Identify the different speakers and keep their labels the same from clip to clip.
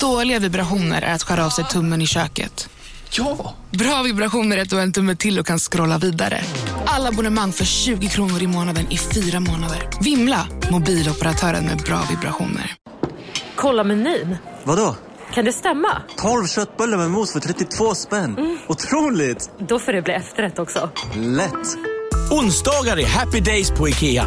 Speaker 1: Dåliga vibrationer är att skära av sig tummen i köket.
Speaker 2: Ja!
Speaker 1: Bra vibrationer är att du har en tumme till och kan scrolla vidare. Alla abonnemang för 20 kronor i månaden i fyra månader. Vimla! Mobiloperatören med bra vibrationer.
Speaker 3: Kolla menyn.
Speaker 4: Vadå?
Speaker 3: Kan det stämma?
Speaker 4: 12 köttbullar med mos för 32 spänn. Otroligt!
Speaker 3: Då får det bli efterrätt också.
Speaker 4: Lätt!
Speaker 2: Onsdagar är happy days på IKEA.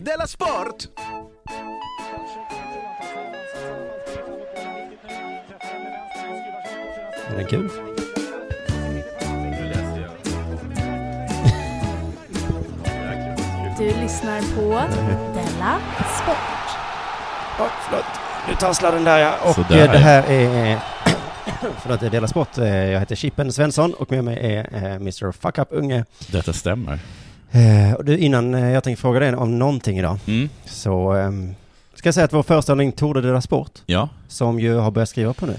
Speaker 5: Della Sport!
Speaker 6: Är den kul?
Speaker 7: Du lyssnar på Della Sport.
Speaker 6: Oj, förlåt. Nu tar sladden där ja. Och
Speaker 8: Sådär.
Speaker 6: eh, det här är... förlåt, det är Dela Sport. Eh, Jag heter Chippen Svensson och med mig är eh, Mr. Fuck Up Unge.
Speaker 8: Detta stämmer.
Speaker 6: Eh, Och du, innan eh, jag tänkte fråga dig om någonting idag,
Speaker 8: Mm.
Speaker 6: så ehm, ska jag säga att vår föreställning Tour de Dela Sport,
Speaker 8: Ja.
Speaker 6: som ju har börjat skriva på nu.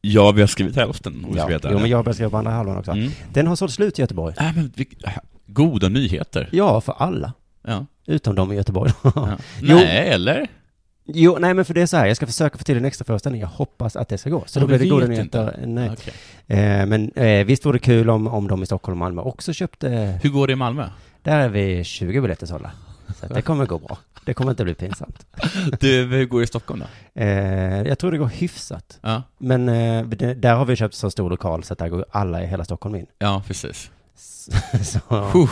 Speaker 8: ja, vi har skrivit hälften om vi
Speaker 6: Ja,
Speaker 8: ska veta
Speaker 6: jo, men jag har börjat skriva på andra halvan också.
Speaker 8: Mm.
Speaker 6: Den har sålt slut i Göteborg.
Speaker 8: Äh, men vi, goda nyheter.
Speaker 6: Ja, för alla.
Speaker 8: Ja.
Speaker 6: Utom de i Göteborg.
Speaker 8: ja.
Speaker 6: Jo.
Speaker 8: Nej, eller?
Speaker 6: Jo, nej men för det är så här, jag ska försöka få till en extra föreställning. Jag hoppas att det ska gå. Så
Speaker 8: Ja,
Speaker 6: då blir det goda nyheter. Nej.
Speaker 8: Okej.
Speaker 6: Eh, men eh, visst vore det kul om, om de i Stockholm och Malmö också köpte,
Speaker 8: Hur går det i Malmö?
Speaker 6: där är vi 20 biljetter sålda. Så det kommer gå bra. Det kommer inte bli pinsamt.
Speaker 8: Du, hur går det i Stockholm då?
Speaker 6: Eh, jag tror det går hyfsat.
Speaker 8: Ja,
Speaker 6: Men eh, det, där har vi köpt så stor lokal så att där går alla i hela Stockholm in.
Speaker 8: ja precis.
Speaker 6: så,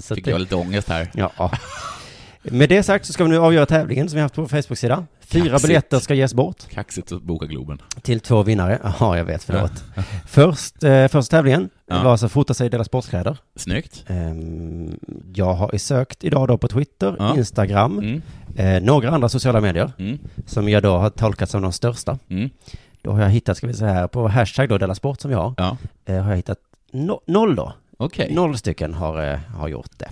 Speaker 6: så
Speaker 8: Fick
Speaker 6: det,
Speaker 8: jag lite ångest här.
Speaker 6: ja. Med det sagt så ska vi nu avgöra tävlingen som vi haft på Facebook-sida. Fyra
Speaker 8: Kaxigt.
Speaker 6: biljetter ska ges bort
Speaker 8: Kaxigt att boka Globen.
Speaker 6: till två vinnare. Ja, jag vet, förlåt. Först, eh, första tävlingen
Speaker 8: Ja.
Speaker 6: var alltså fota sig i deras sportkläder.
Speaker 8: Snyggt.
Speaker 6: Ehm, jag har sökt idag då på Twitter,
Speaker 8: Ja.
Speaker 6: Instagram,
Speaker 8: Mm.
Speaker 6: eh, några andra sociala medier
Speaker 8: Mm.
Speaker 6: som jag då har tolkat som de största.
Speaker 8: Mm.
Speaker 6: Då har jag hittat, ska vi säga här, på hashtag då, Della Sport som jag har,
Speaker 8: Ja,
Speaker 6: eh, har jag hittat no- noll då.
Speaker 8: okej.
Speaker 6: Noll stycken har, eh, har gjort det.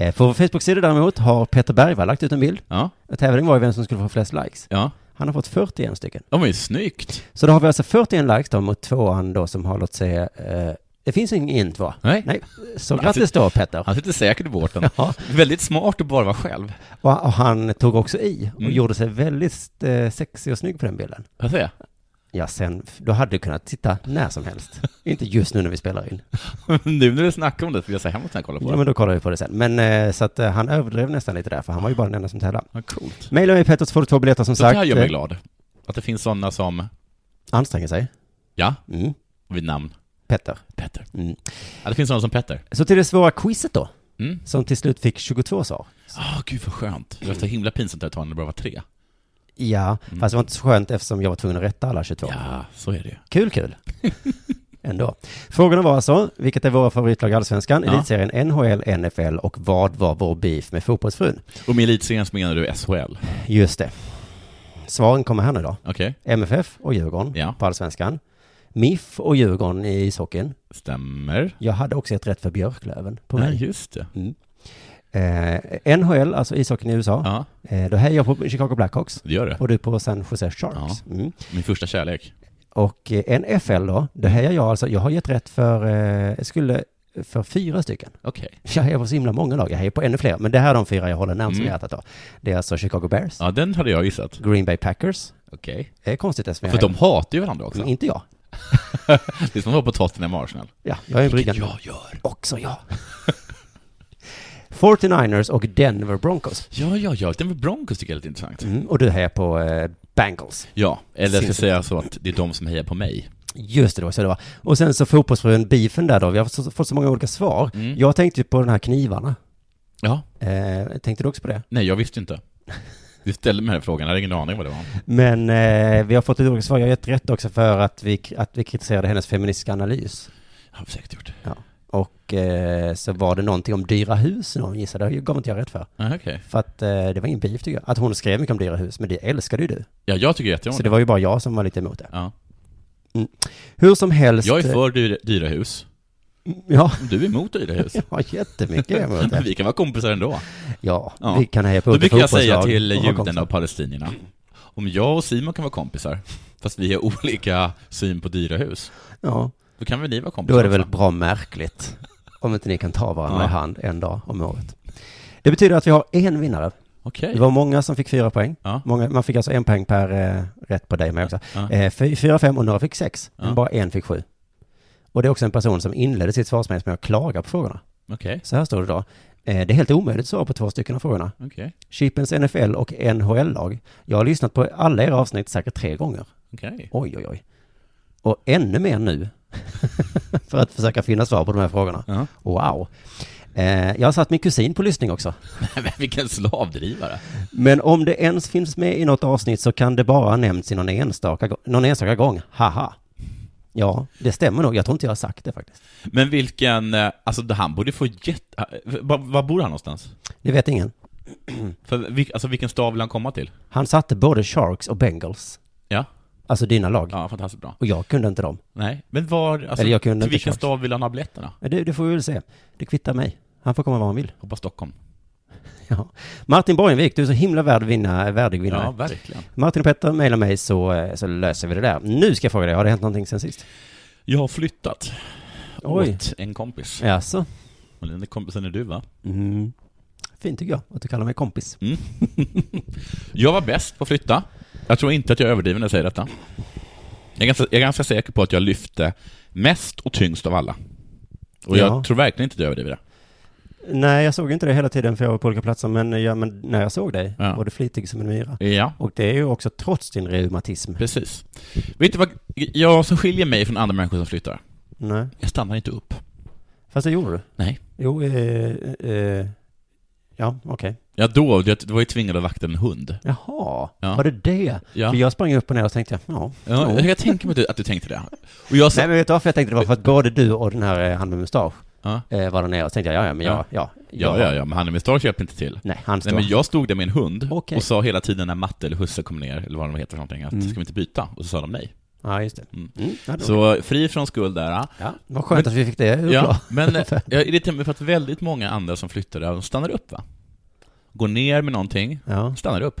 Speaker 6: Eh, på vår Facebook-sida däremot har Peter Bergvall lagt ut en bild.
Speaker 8: Ja,
Speaker 6: Tävlingen var ju vem som skulle få flest likes.
Speaker 8: ja.
Speaker 6: Han har fått 41 stycken.
Speaker 8: Är ju snyggt.
Speaker 6: Så då har vi alltså 41 likes då mot tvåan då som har, låt säga, eh, det finns ingen två.
Speaker 8: Nej.
Speaker 6: Nej, så
Speaker 8: Men
Speaker 6: grattis då Petter.
Speaker 8: Han sitter säkert i båten.
Speaker 6: Ja.
Speaker 8: Väldigt smart att bara vara själv.
Speaker 6: Och, och han tog också i och
Speaker 8: Mm.
Speaker 6: gjorde sig väldigt eh, sexig och snygg på den bilden.
Speaker 8: Vad säger
Speaker 6: Ja, sen, då hade du kunnat titta när som helst. Inte just nu när vi spelar in.
Speaker 8: Nu när du snackar om det så vill jag säga hem och kolla på
Speaker 6: Ja,
Speaker 8: det.
Speaker 6: men då kollar vi på det sen. Men eh, så att eh, han överdrev nästan lite där, för han var ju bara den enda som tävlade.
Speaker 8: Vad coolt.
Speaker 6: Maila mig Petter så får du två biljetter som
Speaker 8: Sånt
Speaker 6: sagt.
Speaker 8: här gör mig
Speaker 6: Eh,
Speaker 8: glad. Att det finns sådana som,
Speaker 6: Anstränger sig.
Speaker 8: ja,
Speaker 6: Mm.
Speaker 8: vid namn.
Speaker 6: Petter.
Speaker 8: Petter.
Speaker 6: Mm.
Speaker 8: Ja, det finns sådana som Petter.
Speaker 6: Så till det svåra quizet då,
Speaker 8: Mm.
Speaker 6: som till slut fick 22 svar.
Speaker 8: Ah, gud vad skönt. Det var så himla pinsamt att ta när det bara var tre.
Speaker 6: Ja,
Speaker 8: Mm.
Speaker 6: fast det var inte så skönt eftersom jag var tvungen att rätta alla 22.
Speaker 8: Ja, så är det ju.
Speaker 6: Kul, kul. Ändå. Frågorna var alltså, vilket är våra favoritlag i Allsvenskan,
Speaker 8: Ja.
Speaker 6: Elitserien, NHL, NFL och vad var vår beef med fotbollsfrun?
Speaker 8: Och med elitserien så menar du SHL?
Speaker 6: Just det. Svaren kommer här nu då.
Speaker 8: Okej,
Speaker 6: MFF och Djurgården
Speaker 8: Ja.
Speaker 6: på Allsvenskan. MIF och Djurgården i ishockeyn.
Speaker 8: stämmer.
Speaker 6: Jag hade också ett rätt för Björklöven på mig.
Speaker 8: just det.
Speaker 6: Mm. Eh, NHL, alltså ishockeyn i USA.
Speaker 8: Ja,
Speaker 6: Eh, då hejar jag på Chicago Blackhawks.
Speaker 8: det gör det.
Speaker 6: Och du på San Jose Sharks. Mm.
Speaker 8: Min första kärlek.
Speaker 6: Och eh, NFL då, då hejar jag alltså, jag har gett rätt för, eh, skulle, för fyra stycken.
Speaker 8: Okej.
Speaker 6: Jag hejar på så himla många lag, jag hejar på ännu fler, men det här är de fyra jag håller närmast om
Speaker 8: Mm.
Speaker 6: hjärtat då. Det är alltså Chicago Bears,
Speaker 8: Ja, den hade jag gissat.
Speaker 6: Green Bay Packers,
Speaker 8: Okej.
Speaker 6: det är konstigt eftersom
Speaker 8: För de hatar ju varandra också.
Speaker 6: Men inte jag.
Speaker 8: Det är som att vara på Tottenham Arsenal.
Speaker 6: Ja, jag är en bryggande.
Speaker 8: jag gör.
Speaker 6: Också jag. 49ers och Denver Broncos.
Speaker 8: Ja, ja, ja. Den med Broncos tycker jag är lite intressant.
Speaker 6: Mm, och du hejar på eh, Bengals.
Speaker 8: Ja, eller jag ska säga så att det är de som hejar på mig.
Speaker 6: Just det, då, så det var. Och sen så fotbollsfrun, beefen där då, vi har fått, fått så många olika svar.
Speaker 8: Mm.
Speaker 6: Jag tänkte ju på den här knivarna.
Speaker 8: Ja.
Speaker 6: Eh, tänkte du också på det?
Speaker 8: Nej, jag visste inte. Du ställde mig den frågan, jag hade ingen aning vad det var.
Speaker 6: Men eh, vi har fått lite olika svar. Jag har gett rätt också för att vi, att vi kritiserade hennes feministiska analys.
Speaker 8: Jag har säkert gjort.
Speaker 6: Ja. Och eh, så var det någonting om dyra hus någon gissade, det gav inte jag rätt för.
Speaker 8: Ah, Okej.
Speaker 6: För att eh, det var ingen beef tycker jag. Att hon skrev mycket om dyra hus, men det älskade ju du.
Speaker 8: Ja, jag tycker jättemycket
Speaker 6: Så det var ju bara jag som var lite emot det.
Speaker 8: Ja.
Speaker 6: Hur som helst.
Speaker 8: Jag är för dyra, dyra hus.
Speaker 6: Ja,
Speaker 8: Du är emot dyra hus.
Speaker 6: ja jättemycket emot det.
Speaker 8: vi kan vara kompisar ändå.
Speaker 6: Ja,
Speaker 8: Ja.
Speaker 6: vi kan heja på
Speaker 8: Då brukar jag säga till judarna och palestinierna, om jag och Simon kan vara kompisar, fast vi har olika syn på dyra hus,
Speaker 6: Ja,
Speaker 8: då kan väl ni vara kompisar
Speaker 6: då är det väl
Speaker 8: också?
Speaker 6: bra märkligt om inte ni kan ta varandra
Speaker 8: Ja.
Speaker 6: i hand en dag om året. Det betyder att vi har en vinnare.
Speaker 8: Okej.
Speaker 6: Det var många som fick fyra poäng.
Speaker 8: Ja.
Speaker 6: Många, man fick alltså en poäng per eh, rätt på dig med också.
Speaker 8: Ja.
Speaker 6: Eh, fy- fyra, fem och några fick sex. Men bara en fick sju. Och det är också en person som inledde sitt svarsmedel med att klaga på frågorna.
Speaker 8: Okej.
Speaker 6: Så här står det då. Eh, det är helt omöjligt att svara på två stycken av frågorna.
Speaker 8: Okej.
Speaker 6: Chipens NFL och NHL-lag. Jag har lyssnat på alla era avsnitt säkert tre gånger.
Speaker 8: Okej.
Speaker 6: Oj, oj, oj. Och ännu mer nu. för att försöka finna svar på de här frågorna.
Speaker 8: Ja.
Speaker 6: Wow. Eh, jag har satt min kusin på lyssning också.
Speaker 8: Men vilken slavdrivare.
Speaker 6: Men om det ens finns med i något avsnitt så kan det bara ha nämnts i någon enstaka, någon enstaka gång. Haha. Ja, det stämmer nog. Jag tror inte jag har sagt det faktiskt.
Speaker 8: Men vilken, eh, alltså han borde få jätte... Var, var bor han någonstans?
Speaker 6: Det vet ingen.
Speaker 8: För, alltså vilken stad vill han komma till?
Speaker 6: Han satte både Sharks och Bengals.
Speaker 8: Ja.
Speaker 6: Alltså dina lag.
Speaker 8: Ja, fantastiskt bra.
Speaker 6: Och jag kunde inte dem.
Speaker 8: Nej, men var, alltså,
Speaker 6: Eller jag kunde
Speaker 8: till vilken stad vill han ha biljetterna?
Speaker 6: Men Det, det får vi väl se. Det kvittar mig. Han får komma var han vill.
Speaker 8: Hoppas Stockholm.
Speaker 6: Ja. Martin Borgenvik, du är så himla värd vinna, värdig vinnare.
Speaker 8: Ja, verkligen.
Speaker 6: Martin och Petter, mejla mig så, så löser vi det där. Nu ska jag fråga dig, har det hänt någonting sen sist?
Speaker 8: Jag har flyttat.
Speaker 6: Oj.
Speaker 8: Åt en kompis.
Speaker 6: Jaså?
Speaker 8: Och den kompisen är du va?
Speaker 6: Mm. Fint tycker jag, att du kallar mig kompis.
Speaker 8: Mm. jag var bäst på att flytta. Jag tror inte att jag överdriver när jag säger detta. Jag är ganska, jag är ganska säker på att jag lyfte mest och tyngst av alla. Och
Speaker 6: Ja.
Speaker 8: jag tror verkligen inte att jag överdriver det.
Speaker 6: Nej, jag såg inte det hela tiden för jag var på olika platser, men, ja, men när jag såg dig
Speaker 8: Ja.
Speaker 6: var du flitig som en myra.
Speaker 8: Ja,
Speaker 6: Och det är ju också trots din reumatism.
Speaker 8: precis. Vet du vad jag som skiljer mig från andra människor som flyttar?
Speaker 6: Nej.
Speaker 8: Jag stannar inte upp.
Speaker 6: Fast det gjorde du.
Speaker 8: Nej.
Speaker 6: Jo, eh, eh, ja, okej.
Speaker 8: Ja, då, det det var ju tvingad att vakta en hund.
Speaker 6: Jaha,
Speaker 8: Ja.
Speaker 6: var det det?
Speaker 8: Ja.
Speaker 6: För jag sprang upp och ner och tänkte, ja,
Speaker 8: Ja,
Speaker 6: jo.
Speaker 8: jag tänker mig att du, tänkte det. Och jag sa...
Speaker 6: Nej, men vet du varför jag tänkte det var för att både du och den här, eh, han med mustasch,
Speaker 8: Ja.
Speaker 6: eh, var där nere och så tänkte jag, ja, ja, men ja, ja.
Speaker 8: Ja, ja, ja, men han med Star hjälpte inte till.
Speaker 6: Nej, han står.
Speaker 8: Nej, men jag stod där med en hund
Speaker 6: Okej.
Speaker 8: och sa hela tiden när matte eller husse kom ner, eller vad de heter för någonting, att
Speaker 6: Mm.
Speaker 8: ska vi inte byta? Och så sa de nej.
Speaker 6: Ja, just det.
Speaker 8: Mm.
Speaker 6: Mm, ja, då-
Speaker 8: Så fri från skuld där. ja.
Speaker 6: ja, vad skönt att vi fick det
Speaker 8: Ja,
Speaker 6: uppklart.
Speaker 8: men jag irriterar mig för att väldigt många andra som flyttar där, de stannar upp va? Går ner med någonting,
Speaker 6: Ja,
Speaker 8: stannar upp.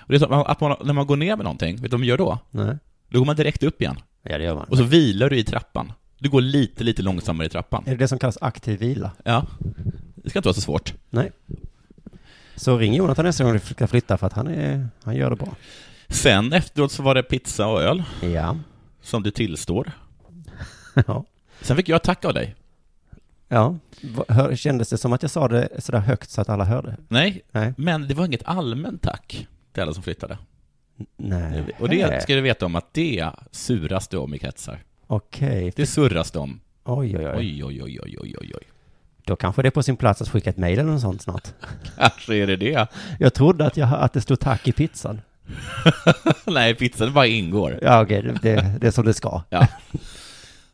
Speaker 8: Och det är så att man, när man går ner med någonting, vet du vad man gör då?
Speaker 6: nej.
Speaker 8: Då går man direkt upp igen.
Speaker 6: Ja, det gör man.
Speaker 8: Och så vilar du i trappan. Du går lite, lite långsammare i trappan.
Speaker 6: Är det det som kallas aktiv vila?
Speaker 8: Ja. Det ska inte vara så svårt.
Speaker 6: Nej. Så ring Jonathan nästa gång du ska flytta för att han, är, han gör det bra.
Speaker 8: Sen efteråt så var det pizza och öl,
Speaker 6: Ja.
Speaker 8: som du tillstår.
Speaker 6: Ja.
Speaker 8: Sen fick jag tack av dig.
Speaker 6: Ja. Hör, kändes det som att jag sa det sådär högt så att alla hörde?
Speaker 8: Nej,
Speaker 6: Nej.
Speaker 8: men det var inget allmänt tack till alla som flyttade.
Speaker 6: Nej.
Speaker 8: Och det ska du veta om att det suras det om i kretsar.
Speaker 6: Okej.
Speaker 8: Det surras det om.
Speaker 6: Oj, oj, oj.
Speaker 8: Oj, oj, oj, oj, oj, oj.
Speaker 6: Då kanske det är på sin plats att skicka ett mejl eller något sånt snart.
Speaker 8: Kanske är det det.
Speaker 6: Jag trodde att, jag, att det stod tack i pizzan.
Speaker 8: Nej, pizzan bara ingår.
Speaker 6: Ja, okej, det, det, det är som det ska.
Speaker 8: Ja.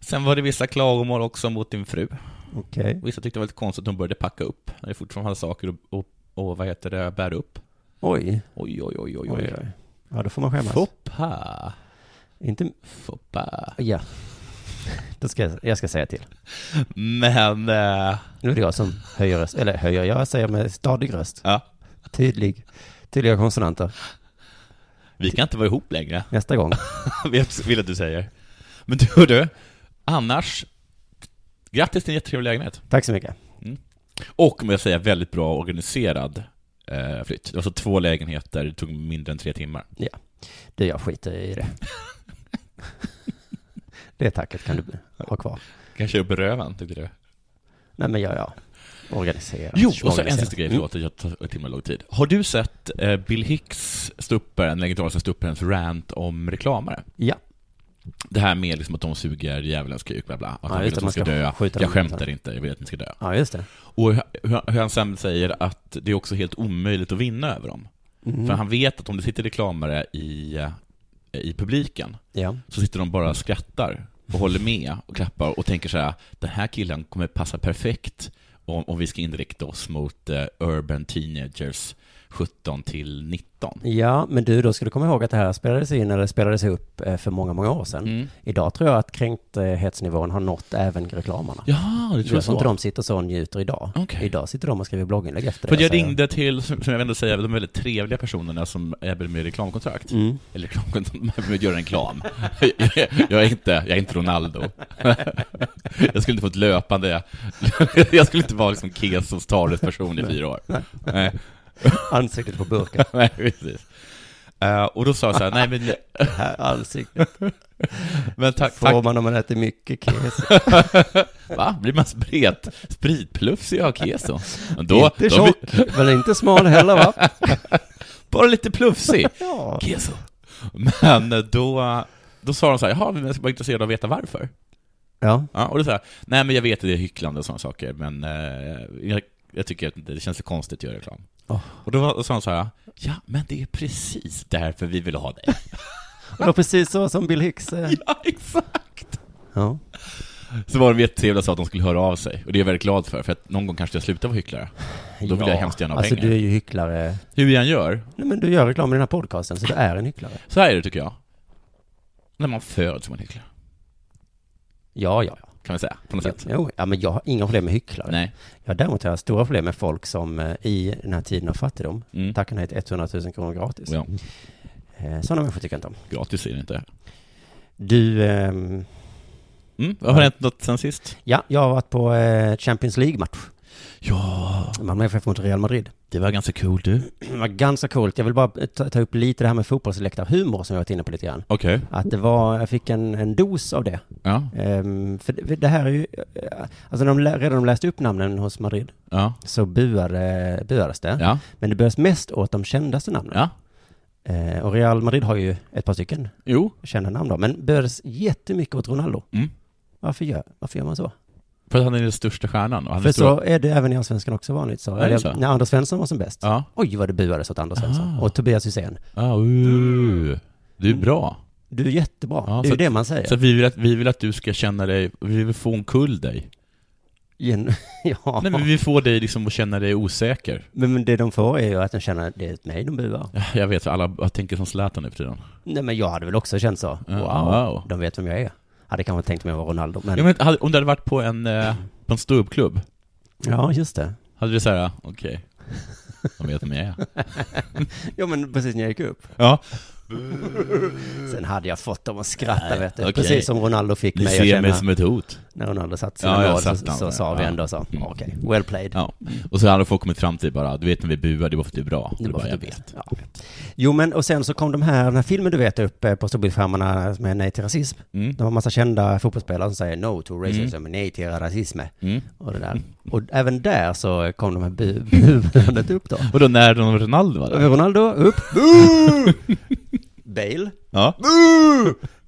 Speaker 8: Sen var det vissa klagomål också mot din fru.
Speaker 6: Okej.
Speaker 8: Vissa tyckte det var lite konstigt att hon började packa upp, det fortfarande hade saker och, och, och vad heter det, bära upp.
Speaker 6: Oj.
Speaker 8: Oj, oj, oj, oj,
Speaker 6: Oj,
Speaker 8: oj.
Speaker 6: Ja, då får man skämmas.
Speaker 8: Foppa.
Speaker 6: Inte...
Speaker 8: Foppa.
Speaker 6: Ja. Då ska jag, jag ska säga till.
Speaker 8: Men, eh,
Speaker 6: Nu är det jag som höjer röst, eller höjer, jag säger med stadig röst.
Speaker 8: ja.
Speaker 6: Tydlig, tydliga konsonanter.
Speaker 8: Vi kan inte vara ihop längre.
Speaker 6: Nästa gång.
Speaker 8: Vill att du säger. Men du, du, annars, grattis till en jättetrevlig lägenhet.
Speaker 6: Tack så mycket.
Speaker 8: Och, med jag säga, väldigt bra organiserad eh, flytt. Det var så två lägenheter, det tog mindre än tre timmar.
Speaker 6: Du, jag skiter i det. Det tacket kan du ha kvar.
Speaker 8: Kanske upp i röven, tyckte du?
Speaker 6: Nej, men jag, ja. Organiserat.
Speaker 8: Jo, och så en sista grej,
Speaker 6: Mm.
Speaker 8: förlåt, jag tar en timme lång tid. Har du sett eh, Bill Hicks ståuppare, den legendariska ståupparens rant om reklamare?
Speaker 6: Ja.
Speaker 8: Det här med liksom att de suger djävulens kuk, bla bla. Att
Speaker 6: Ja,
Speaker 8: han vill att de ska
Speaker 6: man ska
Speaker 8: dö. Jag skämtar inte, jag vill att ni ska dö.
Speaker 6: Ja, just det.
Speaker 8: Och hur, hur han sen säger att det är också helt omöjligt att vinna över dem.
Speaker 6: Mm.
Speaker 8: För han vet att om det sitter reklamare i, i publiken,
Speaker 6: Ja.
Speaker 8: så sitter de bara och skrattar. och håller med och klappar och tänker så här, den här killen kommer passa perfekt om, om vi ska inrikta oss mot eh, urban teenagers 17 till 19.
Speaker 6: Ja, men du, då ska du komma ihåg att det här spelades in eller spelades upp eh, för många, många år sedan.
Speaker 8: Mm.
Speaker 6: Idag tror jag att kränkthetsnivån har nått även reklamerna.
Speaker 8: Ja, det tror
Speaker 6: Jag
Speaker 8: jag
Speaker 6: tror inte
Speaker 8: så.
Speaker 6: de sitter så och njuter idag.
Speaker 8: Okej.
Speaker 6: Idag sitter de och skriver blogginlägg efter
Speaker 8: För
Speaker 6: det.
Speaker 8: jag
Speaker 6: och säger-
Speaker 8: ringde till, som jag ändå säger, de väldigt trevliga personerna som är med reklamkontrakt.
Speaker 6: Mm.
Speaker 8: Eller reklamkontrakt, med gör reklam. jag, är inte, jag är inte Ronaldo. jag skulle inte få ett löpande, jag skulle inte vara liksom Kesos talesperson i fyra år. Nej.
Speaker 6: Ansiktet på burken.
Speaker 8: Nej, precis. Eh, och då sa jag så här, nej men,
Speaker 6: Det här ansiktet
Speaker 8: men tack,
Speaker 6: får
Speaker 8: tack.
Speaker 6: man om man äter mycket keso.
Speaker 8: Va? Blir man sprit, spritplufsig av keso? Då,
Speaker 6: inte
Speaker 8: då blir-
Speaker 6: tjock, men inte smal heller va?
Speaker 8: bara lite plufsig.
Speaker 6: Ja.
Speaker 8: Keso. Men då, då sa de så här, jaha, men jag var intresserad av att veta varför.
Speaker 6: Ja.
Speaker 8: Ja, och då sa jag, nej men jag vet att det är hycklande och sådana saker, men eh, jag, jag tycker att det känns så konstigt att göra reklam.
Speaker 6: Åh.
Speaker 8: Och då, sa han så här, ja men det är precis därför vi vill ha dig.
Speaker 6: Och det var precis så som Bill Hicks... eh,
Speaker 8: ja, exakt!
Speaker 6: Ja.
Speaker 8: Så var de jättetrevliga och sa att de skulle höra av sig, och det är jag väldigt glad för, för att någon gång kanske jag slutar vara hycklare. Då vill jag hemskt gärna ha
Speaker 6: Alltså
Speaker 8: pengar.
Speaker 6: du är ju hycklare.
Speaker 8: Hur vi än gör,
Speaker 6: Nej men du gör reklam i den här podcasten, så du är en hycklare.
Speaker 8: så här är det tycker jag. När man föds som en hycklare,
Speaker 6: Ja, ja, ja.
Speaker 8: Kan man säga, på något sätt.
Speaker 6: Jo, ja men jag har inga problem med hycklare.
Speaker 8: Nej.
Speaker 6: Ja, däremot har jag stora problem med folk som eh, i den här tiden av fattigdom
Speaker 8: Mm.
Speaker 6: tackar nej till 100 000 kronor gratis.
Speaker 8: Ja,
Speaker 6: Eh, Sådana människor tycker jag inte om.
Speaker 8: gratis är det inte.
Speaker 6: Du, ehm,
Speaker 8: Mm, vad har hänt något sen sist?
Speaker 6: ja, jag har varit på eh, Champions League-match.
Speaker 8: Ja,
Speaker 6: Malmö FF mot Real Madrid.
Speaker 8: det var ganska coolt du.
Speaker 6: Det var ganska coolt. Jag vill bara ta, ta upp lite det här med fotbollsläktarhumor som jag varit inne på lite grann.
Speaker 8: Okej.
Speaker 6: Att det var, jag fick en, en dos av det.
Speaker 8: Ja,
Speaker 6: Ehm, för det, det här är ju, alltså när de redan de läste upp namnen hos Madrid
Speaker 8: ja,
Speaker 6: så buade, buades det.
Speaker 8: ja,
Speaker 6: Men det buades mest åt de kändaste namnen.
Speaker 8: ja.
Speaker 6: Eh, och Real Madrid har ju ett par stycken
Speaker 8: Jo.
Speaker 6: kända namn då. Men buades jättemycket åt Ronaldo.
Speaker 8: Mm.
Speaker 6: Varför gör, varför gör man så?
Speaker 8: För att han är den största stjärnan. Och han
Speaker 6: För så är det även i Allsvenskan också vanligt så.
Speaker 8: Är det så?
Speaker 6: När Anders Svensson var som bäst.
Speaker 8: Ja.
Speaker 6: Oj vad det buades åt Anders Svensson.
Speaker 8: Ah.
Speaker 6: Och Tobias Hysén.
Speaker 8: Ah, uh. Du är bra.
Speaker 6: Du är jättebra.
Speaker 8: Ja,
Speaker 6: det är ju det man säger.
Speaker 8: Så vi, vill att, vi vill att du ska känna dig, vi vill få omkull dig.
Speaker 6: Gen- ja.
Speaker 8: Nej men vi får dig liksom att känna dig osäker.
Speaker 6: men, men det de får är ju att de känner att det är mig de buar.
Speaker 8: Ja, Jag vet, alla tänker som Zlatan nu för tiden.
Speaker 6: Nej men jag hade väl också känt så. Wow,
Speaker 8: wow.
Speaker 6: de vet vem jag är. Hade kanske tänkt mig vara Ronaldo, men...
Speaker 8: Ja, men om du hade varit på en, eh, på en ståuppklubb,
Speaker 6: Ja, just det.
Speaker 8: hade du såhär, okej, de vet vem jag är.
Speaker 6: Ja men precis när jag gick upp.
Speaker 8: Ja.
Speaker 6: Sen hade jag fått dem att skratta vet du.
Speaker 8: okej.
Speaker 6: Precis som Ronaldo fick
Speaker 8: Ni
Speaker 6: mig att
Speaker 8: ser
Speaker 6: känna.
Speaker 8: mig som ett hot.
Speaker 6: När Ronaldo satt sina
Speaker 8: Ja,
Speaker 6: mål så, så
Speaker 8: där.
Speaker 6: sa vi ändå så.
Speaker 8: Mm.
Speaker 6: Okej, well played.
Speaker 8: Ja. Och så hade folk kommit fram till bara, du vet när vi buar, det var för att du är bra.
Speaker 6: Det var
Speaker 8: bara,
Speaker 6: för att du vet. Ja. Jo men och sen så kom de här, den här filmen du vet uppe på storbildsskärmarna med Nej till rasism.
Speaker 8: Mm.
Speaker 6: Det var en massa kända fotbollsspelare som säger No to racism, nej till rasism.
Speaker 8: Mm.
Speaker 6: Och det där. Och även där så kom de här bu- buandet upp då.
Speaker 8: Och då när Ronaldo var där?
Speaker 6: Ronaldo, upp. Bale.
Speaker 8: Ja.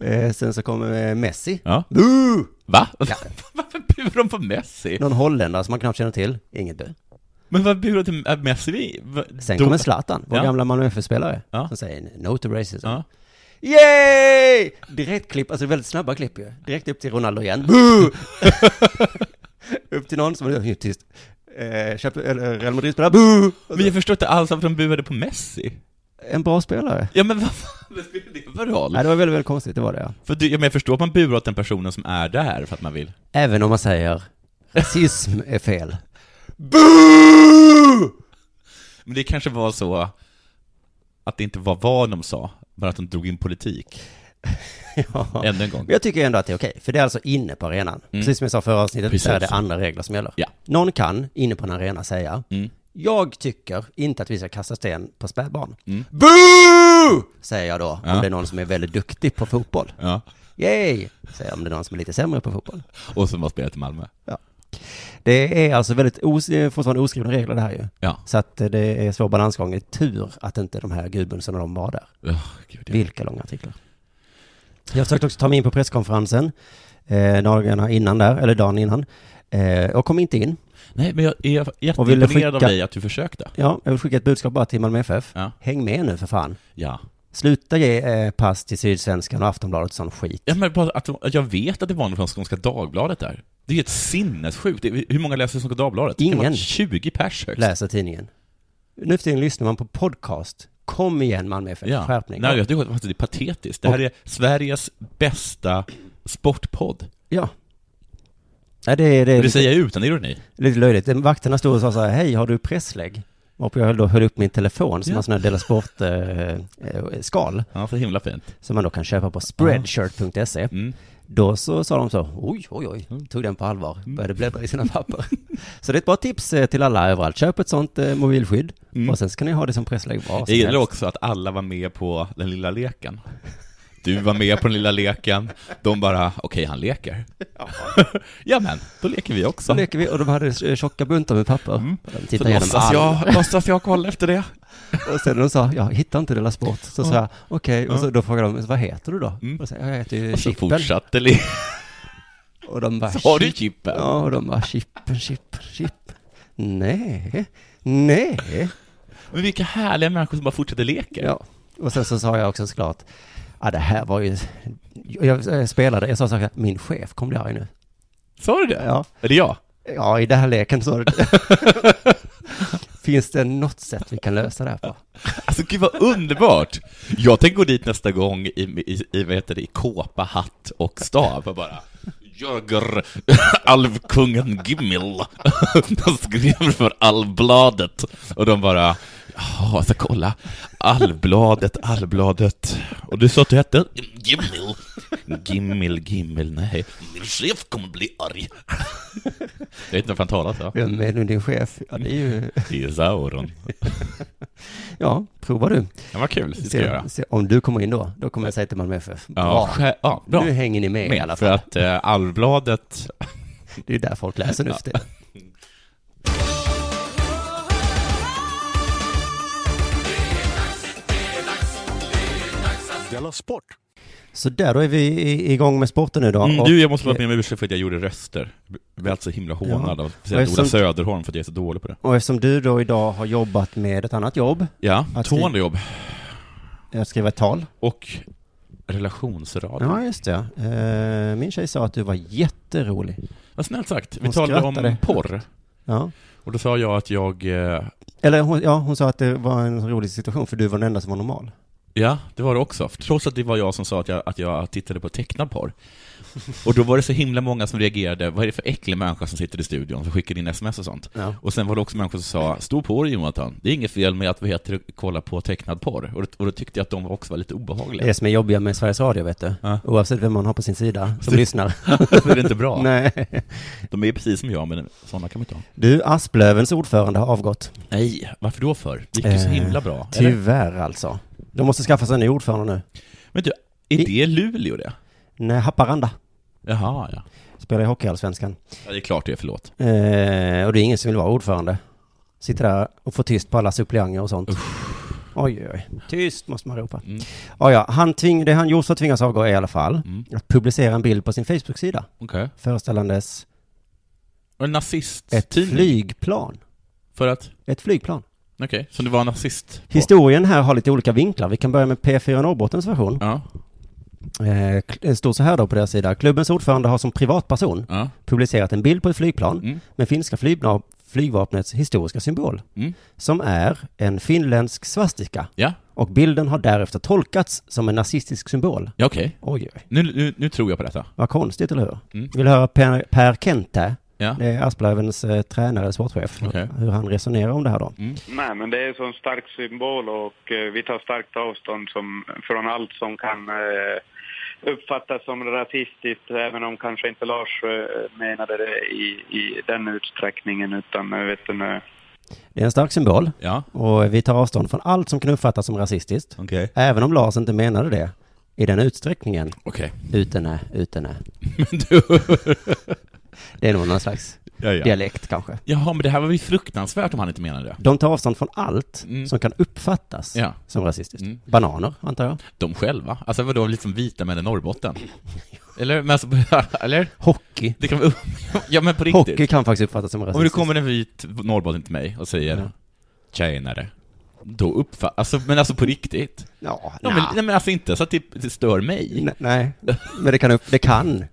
Speaker 6: Eh, sen så kommer eh, Messi.
Speaker 8: Ja.
Speaker 6: Boo!
Speaker 8: Va?
Speaker 6: Ja.
Speaker 8: Varför buar de på Messi?
Speaker 6: Någon holländare som man knappt känner till. Inget bu.
Speaker 8: Men vad buar de till äh, Messi? Vi?
Speaker 6: Sen kommer Zlatan, vår
Speaker 8: Ja.
Speaker 6: gamla Malmö FF-spelare.
Speaker 8: Ja.
Speaker 6: Som säger No to racism.
Speaker 8: Ja.
Speaker 6: Yay! Direkt klipp, alltså väldigt snabba klipp ju. Direkt upp till Ronaldo igen. Upp till någon som är tyst. Eh, Real Madrid spelar, boo!
Speaker 8: Men jag förstår inte alls varför de buade på Messi.
Speaker 6: En bra spelare.
Speaker 8: Ja men vad fan, spelar det för roll?
Speaker 6: Nej, det var väldigt, väldigt konstigt, det var det ja.
Speaker 8: För du, ja, men jag förstår att man buar åt den personen som är där för att man vill.
Speaker 6: Även om man säger rasism är fel. Boo!
Speaker 8: Men det kanske var så att det inte var vad de sa, bara att de drog in politik.
Speaker 6: Ja.
Speaker 8: Ännu en gång.
Speaker 6: Men jag tycker ändå att det är okej, för det är alltså inne på arenan. Precis som jag sa förra avsnittet,
Speaker 8: Precis.
Speaker 6: så är det andra regler som gäller.
Speaker 8: Ja.
Speaker 6: Någon kan, inne på en arena, säga
Speaker 8: Mm.
Speaker 6: Jag tycker inte att vi ska kasta sten på spädbarn.
Speaker 8: Mm.
Speaker 6: Boo! Säger jag då,
Speaker 8: Ja.
Speaker 6: om det är någon som är väldigt duktig på fotboll.
Speaker 8: Ja.
Speaker 6: Yay! Säger jag om det är någon som är lite sämre på fotboll.
Speaker 8: Och som har spelat i Malmö.
Speaker 6: Det är alltså väldigt os- är fortfarande oskrivna regler det här ju.
Speaker 8: Ja.
Speaker 6: Så att eh, det är svår balansgång. Det är tur att inte de här gudbundsarna de var där.
Speaker 8: Oh, gud, ja.
Speaker 6: Vilka långa artiklar. Jag försökte också ta mig in på presskonferensen eh, dagarna innan där, eller dagen innan. Eh, och kom inte in.
Speaker 8: Nej, men jag är
Speaker 6: Och
Speaker 8: jätteimponerad av dig att du försökte.
Speaker 6: Ja, jag vill skicka ett budskap bara till Malmö FF.
Speaker 8: Ja.
Speaker 6: Häng med nu för fan.
Speaker 8: Ja.
Speaker 6: Sluta ge eh, pass till Sydsvenskan och Aftonbladet och sån skit.
Speaker 8: Ja, men bara att, att jag vet att det var någon från Skånska Dagbladet där. Det är ju ett sinnessjukt. Det Hur många läser Skånska Dagbladet? Det kan
Speaker 6: Ingen.
Speaker 8: 20 pers högst.
Speaker 6: Läser tidningen. Nu för tiden lyssnar man på podcast. Kom igen Malmö FF,
Speaker 8: Ja.
Speaker 6: skärpning.
Speaker 8: Nej, jag tycker att det är patetiskt. Det här är Sveriges bästa sportpodd.
Speaker 6: Ja. Nej, det, det,
Speaker 8: Det
Speaker 6: lite,
Speaker 8: säger jag utan ironi.
Speaker 6: lite löjligt. Vakterna stod och sa så här, hej, har du presslägg? Varpå jag då höll upp min telefon som
Speaker 8: Ja.
Speaker 6: har sån här Dela Sport eh, eh, skal
Speaker 8: Ja, så himla fint.
Speaker 6: som man då kan köpa på spreadshirt.se.
Speaker 8: Mm.
Speaker 6: Då så sa de så, oj, oj, oj, tog den på allvar, började bläddra i sina papper. så det är ett bra tips eh, till alla överallt. Köp ett sånt eh, mobilskydd
Speaker 8: Mm.
Speaker 6: och sen ska ni ha det som presslägg
Speaker 8: Det
Speaker 6: som
Speaker 8: gäller
Speaker 6: helst.
Speaker 8: också att alla var med på den lilla leken. Du var med på den lilla leken, de bara, okej, han leker. Ja. men, då leker vi
Speaker 6: Så
Speaker 8: också.
Speaker 6: leker vi och de hade eh, tjocka buntar med papper.
Speaker 8: Mm.
Speaker 6: De
Speaker 8: Så låtsas jag, låtsas jag kolla efter det.
Speaker 6: Och sen när de sa, jag hittar inte Dela Sport. Så sa jag, okej, och så
Speaker 8: Ja.
Speaker 6: då frågade de, vad heter du då?
Speaker 8: Mm.
Speaker 6: Och så, jag heter ju
Speaker 8: Och så
Speaker 6: Chippen.
Speaker 8: fortsatte le.
Speaker 6: Och de bara,
Speaker 8: har du
Speaker 6: "Chip."
Speaker 8: chippen?
Speaker 6: Ja, och de bara, Chippen, Chip, Chip. Nej, nej.
Speaker 8: Men vilka härliga människor som bara fortsätter leka.
Speaker 6: Ja, och sen så sa jag också såklart, ja det här var ju, jag, spelade, jag sa så här, min chef kommer bli arg nu.
Speaker 8: Sa du det?
Speaker 6: Ja.
Speaker 8: Är det jag?
Speaker 6: Ja, i den här leken sa du det. Finns det något sätt vi kan lösa det här på?
Speaker 8: Alltså gud vad underbart! Jag tänker gå dit nästa gång i, i, i vad heter det, i kåpa, hatt och stav och bara Jörger, alvkungen Gimmel, de skrev för Alvbladet. Och de bara Jaha, så kolla. Alvbladet, Alvbladet. Och du sa att du hette? Gimmel Gimmel, Gimmel, nej Min chef kommer bli arg Jag vet inte varför han talar så
Speaker 6: Vem är nu din chef? Ja, det är ju,
Speaker 8: Det är Sauron
Speaker 6: ja, prova du.
Speaker 8: Det var kul, det ska jag göra
Speaker 6: Se, se, om du kommer in då, då kommer jag säga till Malmö FF,
Speaker 8: Ja,
Speaker 6: bra.
Speaker 8: skä- ja, bra.
Speaker 6: Nu hänger ni med, i alla
Speaker 8: med,
Speaker 6: fall.
Speaker 8: för att eh, Alvbladet
Speaker 6: Det är där folk läser nu för tiden.
Speaker 5: Della Sport!
Speaker 6: Så där, då är vi igång med sporten nu då.
Speaker 8: Mm,
Speaker 6: Och-
Speaker 8: du, jag måste bara be om ursäkt för att jag gjorde röster. Jag blev alltså himla hånad av
Speaker 6: Och
Speaker 8: speciellt Ola Söderholm för att jag är så dålig på det.
Speaker 6: Och eftersom du då idag har jobbat med ett annat jobb,
Speaker 8: Ja,
Speaker 6: Att
Speaker 8: tvående jobb.
Speaker 6: att skriva ett tal.
Speaker 8: Och relationsradio.
Speaker 6: Ja, just det. Eh, Min tjej sa att du var jätterolig.
Speaker 8: Vad snällt sagt. Vi
Speaker 6: Hon
Speaker 8: talade om
Speaker 6: skrattade.
Speaker 8: porr.
Speaker 6: Ja.
Speaker 8: Och då sa jag att jag, eh,
Speaker 6: Eller hon, ja, hon sa att det var en rolig situation för du var den enda som var normal.
Speaker 8: Ja, det var det också. Trots att det var jag som sa att jag, att jag tittade på tecknad porr. Och då var det så himla många som reagerade, vad är det för äcklig människa som sitter i studion, som skickar in sms och sånt.
Speaker 6: Ja.
Speaker 8: Och sen var det också människor som sa, stå på dig Jonathan, det är inget fel med att vi heter kolla på tecknad porr. Och, då- och då tyckte jag att de också var lite
Speaker 6: Det är
Speaker 8: obehagliga.
Speaker 6: det som är jobbiga med Sveriges Radio, vet du.
Speaker 8: Ja.
Speaker 6: Oavsett vem man har på sin sida som lyssnar.
Speaker 8: Så är det inte bra.
Speaker 6: Nej.
Speaker 8: De är precis som jag, men sådana kan man inte ha.
Speaker 6: Du, Asplövens ordförande har avgått.
Speaker 8: Nej, varför då för? Det gick ju så
Speaker 6: Eh,
Speaker 8: himla bra. Eller?
Speaker 6: Tyvärr alltså. De måste skaffa sig en ny ordförande nu.
Speaker 8: Men du, är
Speaker 6: I-
Speaker 8: det Luleå det?
Speaker 6: Nej, Haparanda.
Speaker 8: Jaha, ja.
Speaker 6: Spelar i Hockeyallsvenskan.
Speaker 8: ja. Det är klart det är, förlåt.
Speaker 6: Eh, och det är ingen som vill vara ordförande. Sitter där och får tyst på alla suppleanter och sånt. Oj, oj, oj. Tyst måste man ropa.
Speaker 8: Mm.
Speaker 6: Ja, ja. Han tving, det han gjort att tvingas avgå i alla fall
Speaker 8: Mm.
Speaker 6: att publicera en bild på sin Facebook-sida
Speaker 8: Okej.
Speaker 6: föreställandes
Speaker 8: en nazist
Speaker 6: ett flygplan.
Speaker 8: För att?
Speaker 6: Ett flygplan.
Speaker 8: Okej, så det var nazist? på?
Speaker 6: Historien här har lite olika vinklar. Vi kan börja med P4 Norrbottens version.
Speaker 8: Ja.
Speaker 6: Eh, det står så här då på deras sida. Klubbens ordförande har som privatperson
Speaker 8: Ja.
Speaker 6: publicerat en bild på ett flygplan
Speaker 8: Mm.
Speaker 6: med finska flygvapnets historiska symbol.
Speaker 8: Mm.
Speaker 6: Som är en finländsk svastika.
Speaker 8: Ja.
Speaker 6: Och bilden har därefter tolkats som en nazistisk symbol.
Speaker 8: Ja, okej.
Speaker 6: Oj, oj.
Speaker 8: Nu, nu, nu tror jag på detta.
Speaker 6: Vad konstigt, eller hur?
Speaker 8: Mm.
Speaker 6: Vill du höra Per, per Kente?
Speaker 8: Ja.
Speaker 6: Det är Asplövens eh, tränare, sportchef.
Speaker 8: Okej.
Speaker 6: Hur han resonerar om det här då.
Speaker 8: Mm.
Speaker 9: Nej, men det är en sån stark symbol och eh, vi tar starkt avstånd som, från allt som kan eh, uppfattas som rasistiskt, även om kanske inte Lars eh, menade det i, i den utsträckningen, utan eh, vet du, nu,
Speaker 6: Det är en stark symbol.
Speaker 8: Ja.
Speaker 6: Och vi tar avstånd från allt som kan uppfattas som rasistiskt.
Speaker 8: Okej.
Speaker 6: Även om Lars inte menade det i den utsträckningen.
Speaker 8: Okej.
Speaker 6: Utene, utene.
Speaker 8: Men du...
Speaker 6: Det är nog någon slags
Speaker 8: Ja, ja.
Speaker 6: dialekt kanske.
Speaker 8: Jaha, men det här var ju fruktansvärt om han inte menade det.
Speaker 6: De tar avstånd från allt
Speaker 8: Mm.
Speaker 6: som kan uppfattas
Speaker 8: Ja.
Speaker 6: som rasistiskt.
Speaker 8: Mm.
Speaker 6: Bananer, antar jag.
Speaker 8: De själva? Alltså vadå, liksom vita män i Norrbotten? Eller, men alltså, eller?
Speaker 6: Hockey.
Speaker 8: Det kan vara, ja men på riktigt.
Speaker 6: Hockey kan faktiskt uppfattas som
Speaker 8: Om det
Speaker 6: rasistiskt.
Speaker 8: kommer en vit norrbottning till mig och säger
Speaker 6: Ja.
Speaker 8: Tjenare. Då uppfattas, alltså, men alltså på riktigt?
Speaker 6: Ja,
Speaker 8: Ja, men, nej, men alltså inte så att det, det stör mig.
Speaker 6: Nej, nej. men det kan, upp, det kan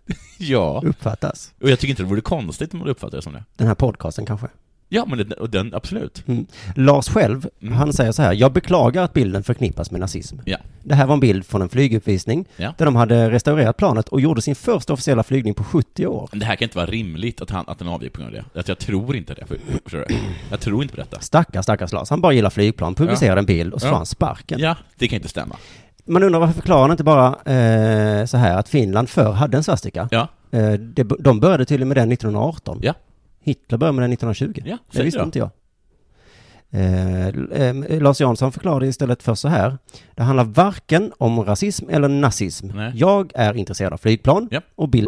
Speaker 8: Ja.
Speaker 6: uppfattas.
Speaker 8: Och jag tycker inte det vore konstigt om man uppfattar det som det.
Speaker 6: Den här podcasten kanske.
Speaker 8: Ja, men den, och den, absolut.
Speaker 6: Mm. Lars själv,
Speaker 8: Mm.
Speaker 6: han säger så här, jag beklagar att bilden förknippas med nazism.
Speaker 8: Ja.
Speaker 6: Det här var en bild från en flyguppvisning
Speaker 8: Ja.
Speaker 6: där de hade restaurerat planet och gjorde sin första officiella flygning på 70 år.
Speaker 8: Men det här kan inte vara rimligt att, han, att den avgick på grund av det. Att jag tror inte det, för- du? Jag tror inte på detta.
Speaker 6: Stackars, stackars Lars. Han bara gillar flygplan, publicerade en bild och så
Speaker 8: Ja.
Speaker 6: får han sparken.
Speaker 8: Ja, det kan inte stämma.
Speaker 6: Man undrar varför förklarar han inte bara eh, så här att Finland förr hade en svastika?
Speaker 8: Ja.
Speaker 6: Eh, det, de började tydligen med den 1918.
Speaker 8: Ja.
Speaker 6: Hitler började med den 1920.
Speaker 8: Ja,
Speaker 6: det visste
Speaker 8: då.
Speaker 6: inte jag. Eh, eh, Lars Jansson förklarade istället för så här. Det handlar varken om rasism eller nazism.
Speaker 8: Nej.
Speaker 6: Jag är intresserad av flygplan
Speaker 8: Ja.
Speaker 6: och bild.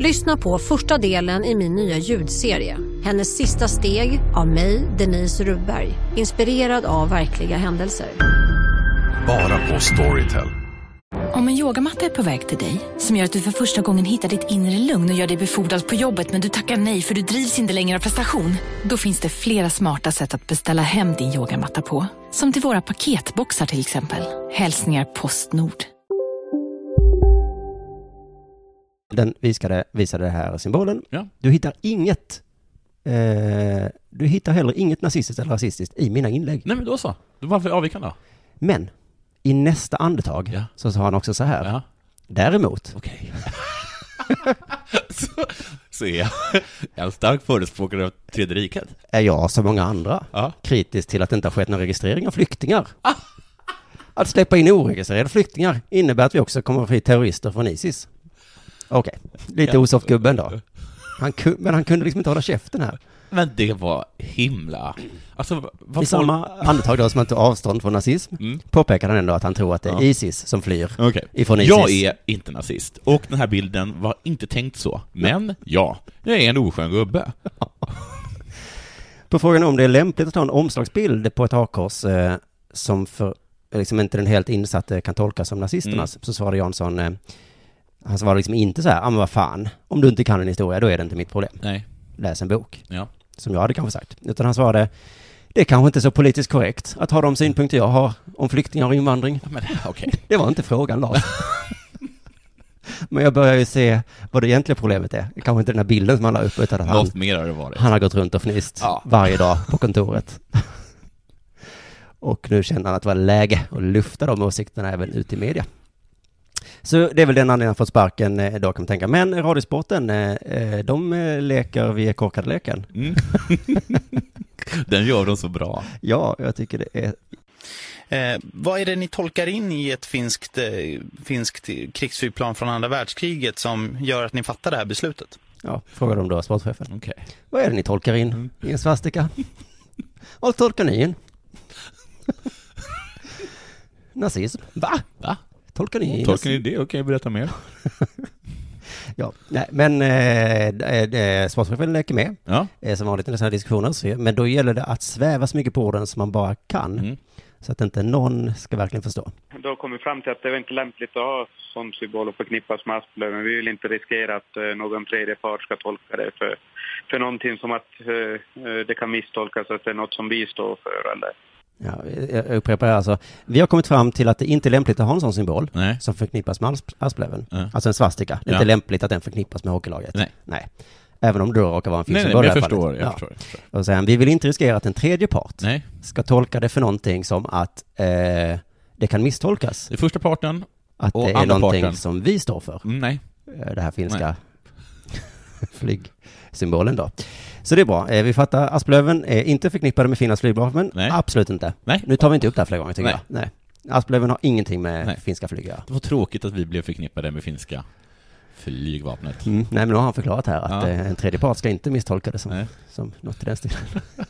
Speaker 10: Lyssna på första delen i min nya ljudserie. Hennes sista steg av mig, Denise Rubberg. Inspirerad av verkliga händelser.
Speaker 11: Bara på Storytel.
Speaker 12: Om en yogamatta är på väg till dig, som gör att du för första gången hittar ditt inre lugn och gör dig befordrad på jobbet men du tackar nej för du drivs inte längre av prestation. Då finns det flera smarta sätt att beställa hem din yogamatta på. Som till våra paketboxar till exempel. Hälsningar Postnord.
Speaker 6: Den visade, visade det här symbolen.
Speaker 8: Ja.
Speaker 6: Du hittar inget eh, du hittar heller inget nazistiskt eller rasistiskt i mina inlägg.
Speaker 8: Nej, men då så. Då Varför avviker han då?
Speaker 6: Men i nästa andetag
Speaker 8: Ja.
Speaker 6: så sa han också så här.
Speaker 8: Ja.
Speaker 6: Däremot,
Speaker 8: Okej. så, så är jag en stark förespråkare av Tredje riket.
Speaker 6: är jag som många andra
Speaker 8: Ja.
Speaker 6: kritisk till att det inte har skett någon registrering av flyktingar. Att släppa in oregistrerade flyktingar innebär att vi också kommer att få hit terrorister från Isis. Okej, lite
Speaker 8: Ja.
Speaker 6: osoft gubben då. Han ku- men han kunde liksom inte hålla käften här.
Speaker 8: Men det var himla... Alltså, vad
Speaker 6: I samma andetag då som han tog avstånd från nazism
Speaker 8: Mm.
Speaker 6: påpekade han ändå att han tror att det är
Speaker 8: Ja.
Speaker 6: Isis som flyr
Speaker 8: Okej.
Speaker 6: ifrån Isis.
Speaker 8: Jag är inte nazist, och den här bilden var inte tänkt så. Men, ja, jag är en oskön gubbe.
Speaker 6: På frågan om det är lämpligt att ta en omslagsbild på ett hakkors eh, som för liksom inte den helt insatte kan tolkas som nazisternas,
Speaker 8: Mm.
Speaker 6: så svarade Jansson, eh, han svarade liksom inte så här, ja men vad fan, om du inte kan en historia, då är det inte mitt problem.
Speaker 8: Nej.
Speaker 6: Läs en bok,
Speaker 8: Ja.
Speaker 6: som jag hade kanske sagt. Utan han svarade, det är kanske inte så politiskt korrekt att ha de synpunkter jag har om flyktingar och invandring.
Speaker 8: Men okej.
Speaker 6: Det var inte frågan Lars. Men jag börjar ju se vad det egentliga problemet är. Kanske inte den här bilden som han la upp, utan att han,
Speaker 8: har
Speaker 6: han har gått runt och fnist
Speaker 8: Ja.
Speaker 6: varje dag på kontoret. och nu känner han att det var läge att lufta de åsikterna även ut i media. Så det är väl den anledningen han fått sparken eh, då kan man tänka. Men Radiosporten, eh, eh, de eh, leker vi är korkade leken.
Speaker 8: Mm. Den gör de så bra.
Speaker 6: Ja, jag tycker det är
Speaker 13: Eh, vad är det ni tolkar in i ett finskt, eh, finskt krigsflygplan från andra världskriget som gör att ni fattar det här beslutet?
Speaker 6: Ja, frågar de då sportchefen.
Speaker 8: Okej.
Speaker 6: Vad är det ni tolkar in i en svastika? Vad tolkar ni in? Nazism? Va?
Speaker 8: Va?
Speaker 6: Tolkar ni in?
Speaker 8: Tolkar ni det? Okej, berätta mer.
Speaker 6: Ja, nej, men eh, eh, sportchefen leker med,
Speaker 8: Ja.
Speaker 6: eh, som vanligt i sådana här diskussioner, så, men då gäller det att sväva så mycket på orden som man bara kan,
Speaker 8: Mm.
Speaker 6: så att inte någon ska verkligen förstå.
Speaker 9: Då kom vi fram till att det var inte lämpligt att ha sån symbol och förknippas med asplöven. Vi vill inte riskera att eh, någon tredje part ska tolka det för, för någonting som att eh, det kan misstolkas att det är något som vi står för eller
Speaker 6: Ja, jag upprepar alltså, vi har kommit fram till att det inte är lämpligt att ha en sån symbol
Speaker 8: Nej.
Speaker 6: som förknippas med asp- asplöven,
Speaker 8: Ja.
Speaker 6: alltså en svastika. Det är
Speaker 8: Ja.
Speaker 6: inte lämpligt att den förknippas med hockeylaget.
Speaker 8: Nej.
Speaker 6: nej. Även om det då råkar vara en fin
Speaker 8: Nej, nej,
Speaker 6: symbol
Speaker 8: men
Speaker 6: i det
Speaker 8: jag
Speaker 6: här
Speaker 8: förstår,
Speaker 6: fallet.
Speaker 8: jag
Speaker 6: Ja.
Speaker 8: förstår, jag förstår.
Speaker 6: Och sen, vi vill inte riskera att en tredje part
Speaker 8: Nej.
Speaker 6: ska tolka det för någonting som att eh, det kan misstolkas.
Speaker 8: Det första parten
Speaker 6: Att
Speaker 8: och
Speaker 6: det är någonting
Speaker 8: parten.
Speaker 6: som vi står för.
Speaker 8: Mm, nej.
Speaker 6: Eh, Det här finska flygsymbolen då. Så det är bra. Eh, Vi fattar, Asplöven är inte förknippade med Finlands flygvapen. Absolut inte.
Speaker 8: Nej.
Speaker 6: Nu tar vi inte upp det här fler gånger tycker
Speaker 8: Nej.
Speaker 6: jag. Nej. Asplöven har ingenting med
Speaker 8: Nej.
Speaker 6: finska flyg.
Speaker 8: Det var tråkigt att vi blev förknippade med finska flygvapnet.
Speaker 6: Mm. Nej, men nu har han förklarat här att
Speaker 8: Ja.
Speaker 6: eh, en tredje part ska inte misstolka det som,
Speaker 8: Nej.
Speaker 6: som något i den stilen.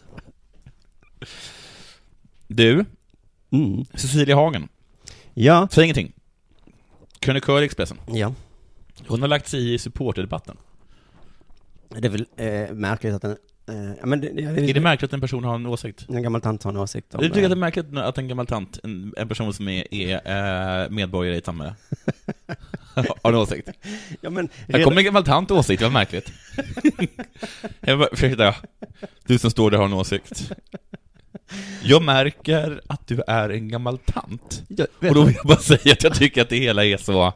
Speaker 8: Du,
Speaker 6: Mm.
Speaker 8: Cecilia Hagen.
Speaker 6: Ja.
Speaker 8: Säg ingenting. Krönikör i Expressen.
Speaker 6: Ja.
Speaker 8: Hon har lagt sig i supporterdebatten.
Speaker 6: Det är väl eh, märkligt att en... Eh, ja, men det, det,
Speaker 8: Är det märkligt att en person har en åsikt?
Speaker 6: En gammal tant har en åsikt om...
Speaker 8: Du tycker
Speaker 6: eh,
Speaker 8: att det är märkligt att en gammal tant, en, en person som är, är eh, medborgare i ett samhälle, har en åsikt?
Speaker 6: Ja, men
Speaker 8: Här kommer en gammal tant åsikt, vad märkligt. Jag bara, du som står där har en åsikt. Jag märker att du är en gammal tant.
Speaker 6: Ja,
Speaker 8: Och då vill jag bara säga att jag tycker att det hela är så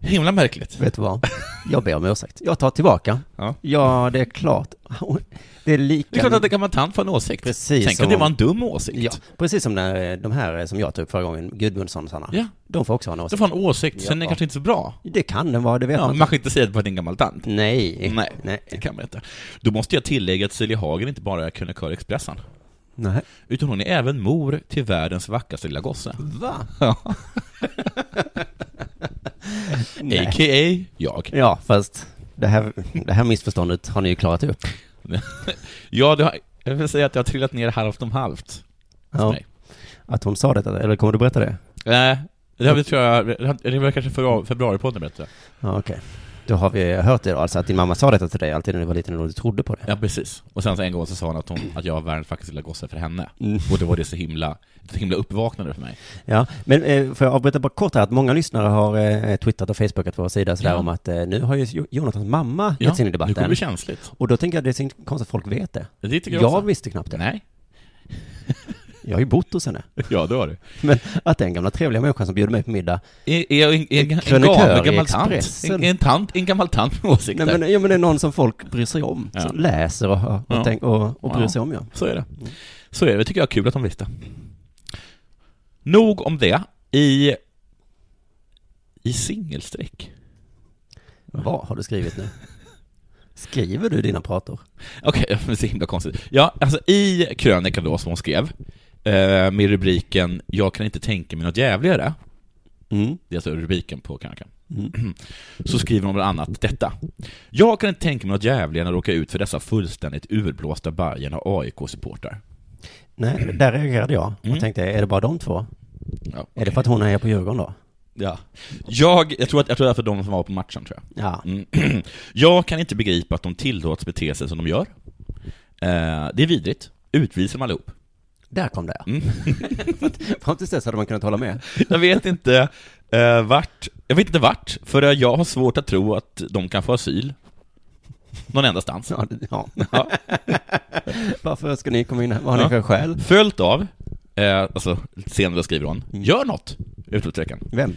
Speaker 8: himla märkligt.
Speaker 6: Vet du vad? Jag ber om ursäkt. Jag tar tillbaka.
Speaker 8: Ja.
Speaker 6: Ja, det är klart. Det är lika...
Speaker 8: Det är klart att en gammal tant får en åsikt.
Speaker 6: Precis
Speaker 8: Tänk
Speaker 6: som
Speaker 8: det var en dum åsikt.
Speaker 6: Ja, precis som när, de här som jag tog upp förra gången, Gudmundsson-sarna.
Speaker 8: Ja.
Speaker 6: De får också ha en
Speaker 8: De
Speaker 6: åsikt.
Speaker 8: får en åsikt, sen är det
Speaker 6: Ja.
Speaker 8: kanske inte så bra.
Speaker 6: Det kan den vara, det vet
Speaker 8: Ja,
Speaker 6: man
Speaker 8: man kan inte säga det var en gammal tant.
Speaker 6: Nej.
Speaker 8: Nej,
Speaker 6: Nej.
Speaker 8: det kan man inte. Då måste jag tillägga att Celia Hagen inte bara är krönikör i Expressen.
Speaker 6: Nej.
Speaker 8: Utan hon är även mor till världens vackraste lilla gosse.
Speaker 6: Va?
Speaker 8: Ja. A.k.a. jag.
Speaker 6: Ja, fast det här, det här missförståndet har ni ju klarat upp.
Speaker 8: ja, det har, jag vill säga att jag har trillat ner halvt om halvt.
Speaker 6: Ja.
Speaker 8: mig.
Speaker 6: Att hon sa detta, eller kommer du berätta det?
Speaker 8: Nej, det har vi, tror jag, det var kanske för februaripodden berättade
Speaker 6: Ja, okej. Då har vi hört det då, alltså att din mamma sa detta till dig alltid när du var liten och du trodde på det.
Speaker 8: Ja, precis. Och sen så en gång så sa hon att, hon, att jag var världens vackraste lilla gosse för henne.
Speaker 6: Mm.
Speaker 8: Och då var det så himla, så himla uppvaknande för mig.
Speaker 6: Ja, men eh, får jag avbryta bara kort här att många lyssnare har eh, twittrat och facebookat på vår sida sådär
Speaker 8: Ja.
Speaker 6: om att eh, nu har ju Jo- Jonathans mamma
Speaker 8: Ja,
Speaker 6: gett sig in i
Speaker 8: nu
Speaker 6: debatten.
Speaker 8: kommer det känsligt.
Speaker 6: Och då tänker jag det är så konstigt att folk vet det.
Speaker 8: Det tycker jag
Speaker 6: jag
Speaker 8: också.
Speaker 6: visste knappt det.
Speaker 8: Nej.
Speaker 6: Jag har ju bott hos henne.
Speaker 8: Ja, det har du.
Speaker 6: Men att den gamla trevliga människan som bjuder mig på middag
Speaker 8: Är, är, är, är, en en
Speaker 6: i
Speaker 8: gammal tant? En, en, tant, en gammal tant med åsikter?
Speaker 6: Nej men, ja, men det är någon som folk bryr sig om,
Speaker 8: Ja.
Speaker 6: som läser och, och,
Speaker 8: Ja.
Speaker 6: tänk, och, och bryr
Speaker 8: Ja.
Speaker 6: sig om ja.
Speaker 8: Så är det. Så är det. Det tycker jag är kul att de visste. Nog om det. I, i singelstreck.
Speaker 6: Vad har du skrivit nu? Skriver du dina prator?
Speaker 8: Okej, det är så himla konstigt. Ja, alltså i krönikan då som hon skrev, eh, med rubriken ”Jag kan inte tänka mig något jävligare”,
Speaker 6: Mm.
Speaker 8: det är alltså rubriken på krönikan,
Speaker 6: Mm.
Speaker 8: så skriver hon bland annat detta. ”Jag kan inte tänka mig något jävligare än att råka ut för dessa fullständigt urblåsta Bajen och AIK-supportrar.
Speaker 6: Nej, där reagerade jag och
Speaker 8: Mm.
Speaker 6: tänkte, är det bara de två?
Speaker 8: Ja,
Speaker 6: Är det för att hon är på Djurgården då?
Speaker 8: Ja. Jag, jag tror att, jag tror att det är för de som var på matchen, tror jag.
Speaker 6: Ja.
Speaker 8: Mm. Jag kan inte begripa att de tillåts bete sig som de gör. Eh, det är vidrigt. Utvisa dem allihop.
Speaker 6: Där kom det.
Speaker 8: Mm.
Speaker 6: Fram tills dess hade man kunnat hålla med.
Speaker 8: Jag vet inte eh, vart, jag vet inte vart, för jag har svårt att tro att de kan få asyl. Någon endastans.
Speaker 6: Ja, det- ja.
Speaker 8: Ja.
Speaker 6: Varför ska ni komma in här? Vad har ni för skäl?
Speaker 8: Följt av, eh, alltså senare skriver hon, gör något! Utropstecken.
Speaker 6: Vem?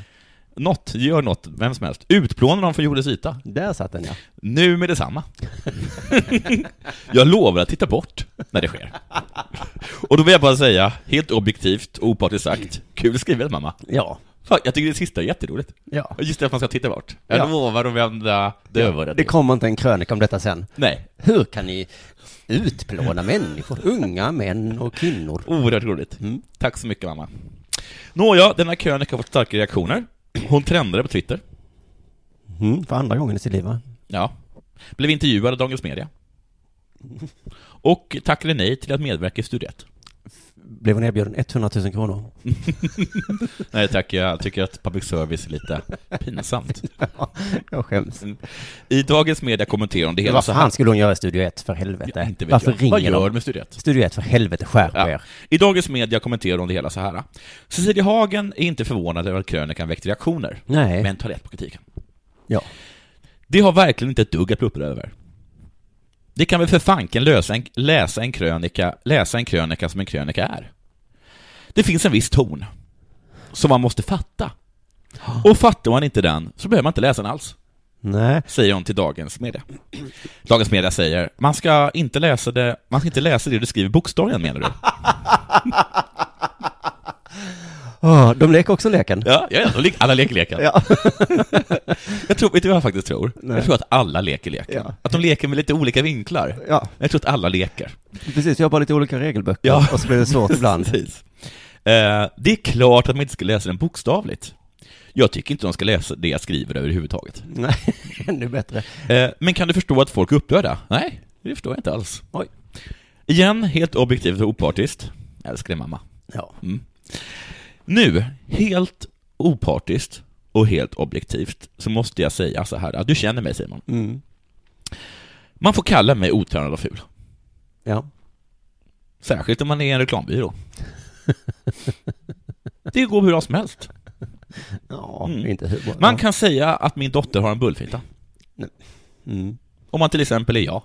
Speaker 8: Något, gör något, vem som helst. Utplåna dem från jordens yta.
Speaker 6: Där satt den ja.
Speaker 8: Nu med detsamma. jag lovar att titta bort när det sker. Och då vill jag bara säga, helt objektivt och opartiskt sagt, kul skrivet mamma.
Speaker 6: Ja.
Speaker 8: Fan, jag tycker det sista är jätteroligt.
Speaker 6: Ja.
Speaker 8: Just det att man ska titta bort. Jag
Speaker 6: Ja.
Speaker 8: lovar att vända dövörat
Speaker 6: Det kommer inte en krönika om detta sen.
Speaker 8: Nej.
Speaker 6: Hur kan ni utplåna människor? Unga män och kvinnor.
Speaker 8: Oerhört roligt.
Speaker 6: Mm.
Speaker 8: Tack så mycket mamma. Nåja, denna krönika har fått starka reaktioner. Hon trendade på Twitter.
Speaker 6: Mm, för andra gången i sitt liv va?
Speaker 8: Ja. Blev intervjuad av Dagens Media. Och tackade nej till att medverka i Studio 1.
Speaker 6: Blev hon erbjuden 100 000 kronor?
Speaker 8: Nej tack, jag tycker att public service är lite pinsamt.
Speaker 6: Jag skäms.
Speaker 8: Mm. I Dagens Media kommenterar hon det hela
Speaker 6: Vad
Speaker 8: så här.
Speaker 6: fan skulle hon göra i Studio 1 för helvete?
Speaker 8: Ja, inte vet
Speaker 6: Varför
Speaker 8: jag.
Speaker 6: ringer
Speaker 8: Vad gör
Speaker 6: de?
Speaker 8: med Studio 1?
Speaker 6: Studio 1 för helvete, skärp
Speaker 8: Ja.
Speaker 6: er.
Speaker 8: I Dagens Media kommenterar hon det hela så här. Cecilia Hagen är inte förvånad över att krönikan väckt reaktioner,
Speaker 6: Nej.
Speaker 8: men tar lätt på kritiken.
Speaker 6: Ja.
Speaker 8: Det har verkligen inte ett dugg att bli upprörd över. Det kan väl för fanken lösa en, läsa, en krönika, läsa en krönika som en krönika är. Det finns en viss ton, som man måste fatta. Och fattar man inte den, så behöver man inte läsa den alls.
Speaker 6: Nej.
Speaker 8: Säger hon till Dagens Media. Dagens Media säger, man ska inte läsa det, man ska inte läsa det du skriver bokstavligen menar du?
Speaker 6: Åh, de leker också leken.
Speaker 8: Ja, ja, de le- alla leker leken.
Speaker 6: Ja.
Speaker 8: jag tror, vet du vad jag faktiskt tror?
Speaker 6: Nej.
Speaker 8: Jag tror att alla leker leken.
Speaker 6: Ja.
Speaker 8: Att de leker med lite olika vinklar.
Speaker 6: Ja.
Speaker 8: Jag tror att alla leker.
Speaker 6: Precis, vi har bara lite olika regelböcker
Speaker 8: Ja.
Speaker 6: och så blir det svårt ibland.
Speaker 8: Precis. Eh, det är klart att man inte ska läsa den bokstavligt. Jag tycker inte de ska läsa det jag skriver överhuvudtaget.
Speaker 6: Nej, ännu bättre.
Speaker 8: Eh, men kan du förstå att folk är upprörda? Nej, det förstår jag inte alls.
Speaker 6: Oj.
Speaker 8: Igen, helt objektivt och opartiskt. Jag älskar dig mamma.
Speaker 6: Ja.
Speaker 8: Mm. Nu, helt opartiskt och helt objektivt, så måste jag säga så här, du känner mig Simon.
Speaker 6: Mm.
Speaker 8: Man får kalla mig otränad och ful.
Speaker 6: Ja.
Speaker 8: Särskilt om man är en reklambyrå. Det går hur bra som helst.
Speaker 6: Ja,
Speaker 8: Mm.
Speaker 6: inte hur bra.
Speaker 8: Man kan säga att min dotter har en bullfitta.
Speaker 6: Mm.
Speaker 8: Om man till exempel är jag.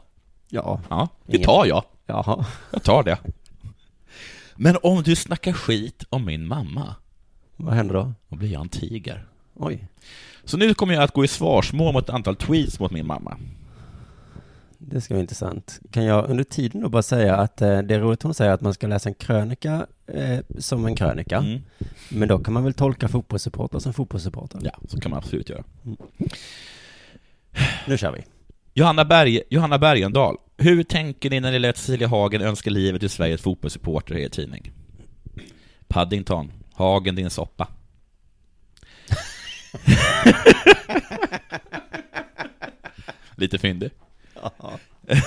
Speaker 6: Ja.
Speaker 8: Ja, det tar jag.
Speaker 6: Jaha.
Speaker 8: Jag tar det. Men om du snackar skit om min mamma,
Speaker 6: Vad händer då?
Speaker 8: då blir jag en tiger.
Speaker 6: Oj.
Speaker 8: Så nu kommer jag att gå i svarsmål mot ett antal tweets mot min mamma.
Speaker 6: Det ska vara intressant. Kan jag under tiden då bara säga att eh, det är roligt hon säger att man ska läsa en krönika eh, som en krönika.
Speaker 8: Mm.
Speaker 6: Men då kan man väl tolka fotbollssupporter som fotbollssupporter?
Speaker 8: Ja, så kan man absolut göra.
Speaker 6: Nu kör vi.
Speaker 8: Johanna, Berg, Johanna Bergendahl, hur tänker ni när ni lät Cecilia Hagen önska livet till Sveriges fotbollssupporter i er tidning? Paddington, Hagen din soppa. Lite fyndig.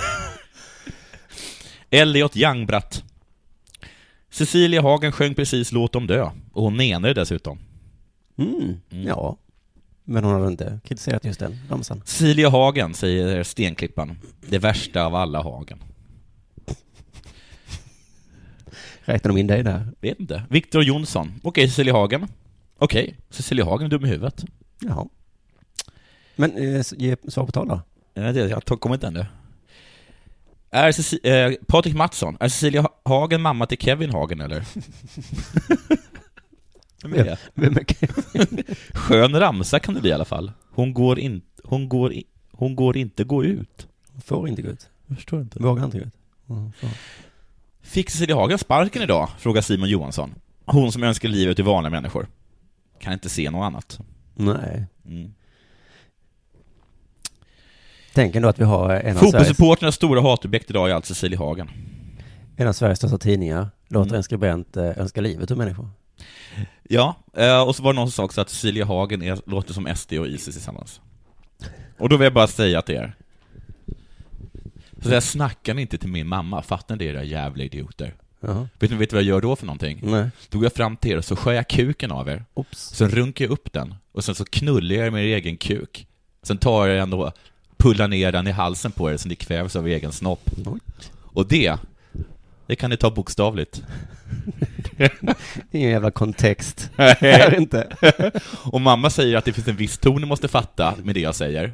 Speaker 8: Elliot Youngbratt. Cecilia Hagen sjöng precis Låt dem dö, och hon menade dessutom.
Speaker 6: Mm. Ja. Men hon hade inte kritiserat just den ramsan.
Speaker 8: Cecilia Hagen, säger Stenklippan. Det värsta av alla Hagen.
Speaker 6: Räknar de in dig där?
Speaker 8: Vet inte. Viktor Jonsson. Okej, Cecilia Hagen. Okej, Cecilia Hagen är dum i huvudet.
Speaker 6: Jaha. Men eh, ge svar på tal då.
Speaker 8: Det, jag kommer inte ännu. Är Ceci- eh, Patrik Mattsson, är Cecilia Ha- Hagen mamma till Kevin Hagen eller? Vem är det?
Speaker 6: Vem är?
Speaker 8: Skön ramsa kan det bli i alla fall. Hon går, in, hon går, i, hon går inte gå ut.
Speaker 6: Får inte gå ut.
Speaker 8: Jag förstår inte.
Speaker 6: Vågar inte gå ut. Mm.
Speaker 8: Fick Cecilia Hagen sparken idag? Frågar Simon Johansson. Hon som önskar livet till vanliga människor. Kan inte se något annat.
Speaker 6: Nej.
Speaker 8: Mm.
Speaker 6: Tänk ändå att vi har en av Sveriges,
Speaker 8: stora hatobjekt idag är alltså Cecilia Hagen.
Speaker 6: en av Sveriges största tidningar låter
Speaker 8: Mm.
Speaker 6: en skribent eh, önska livet ur människor.
Speaker 8: Ja, eh, och så var det någon som sa också att Cecilia Hagen är, låter som SD och Isis tillsammans. Och då vill jag bara säga till er. Så jag snackar ni inte till min mamma, fattar ni det era jävla idioter?
Speaker 6: Jaha.
Speaker 8: Vet ni vet vad jag gör då för någonting?
Speaker 6: Nej.
Speaker 8: Då går jag fram till er och så skär jag kuken av er.
Speaker 6: Oops.
Speaker 8: Sen runkar jag upp den, och sen så knullar jag er med er egen kuk. Sen tar jag den och pullar ner den i halsen på er så ni kvävs av er egen snopp.
Speaker 6: Oj.
Speaker 8: Och det, det kan ni ta bokstavligt.
Speaker 6: Ingen jävla kontext. Här inte.
Speaker 8: Och mamma säger att det finns en viss ton ni måste fatta med det jag säger.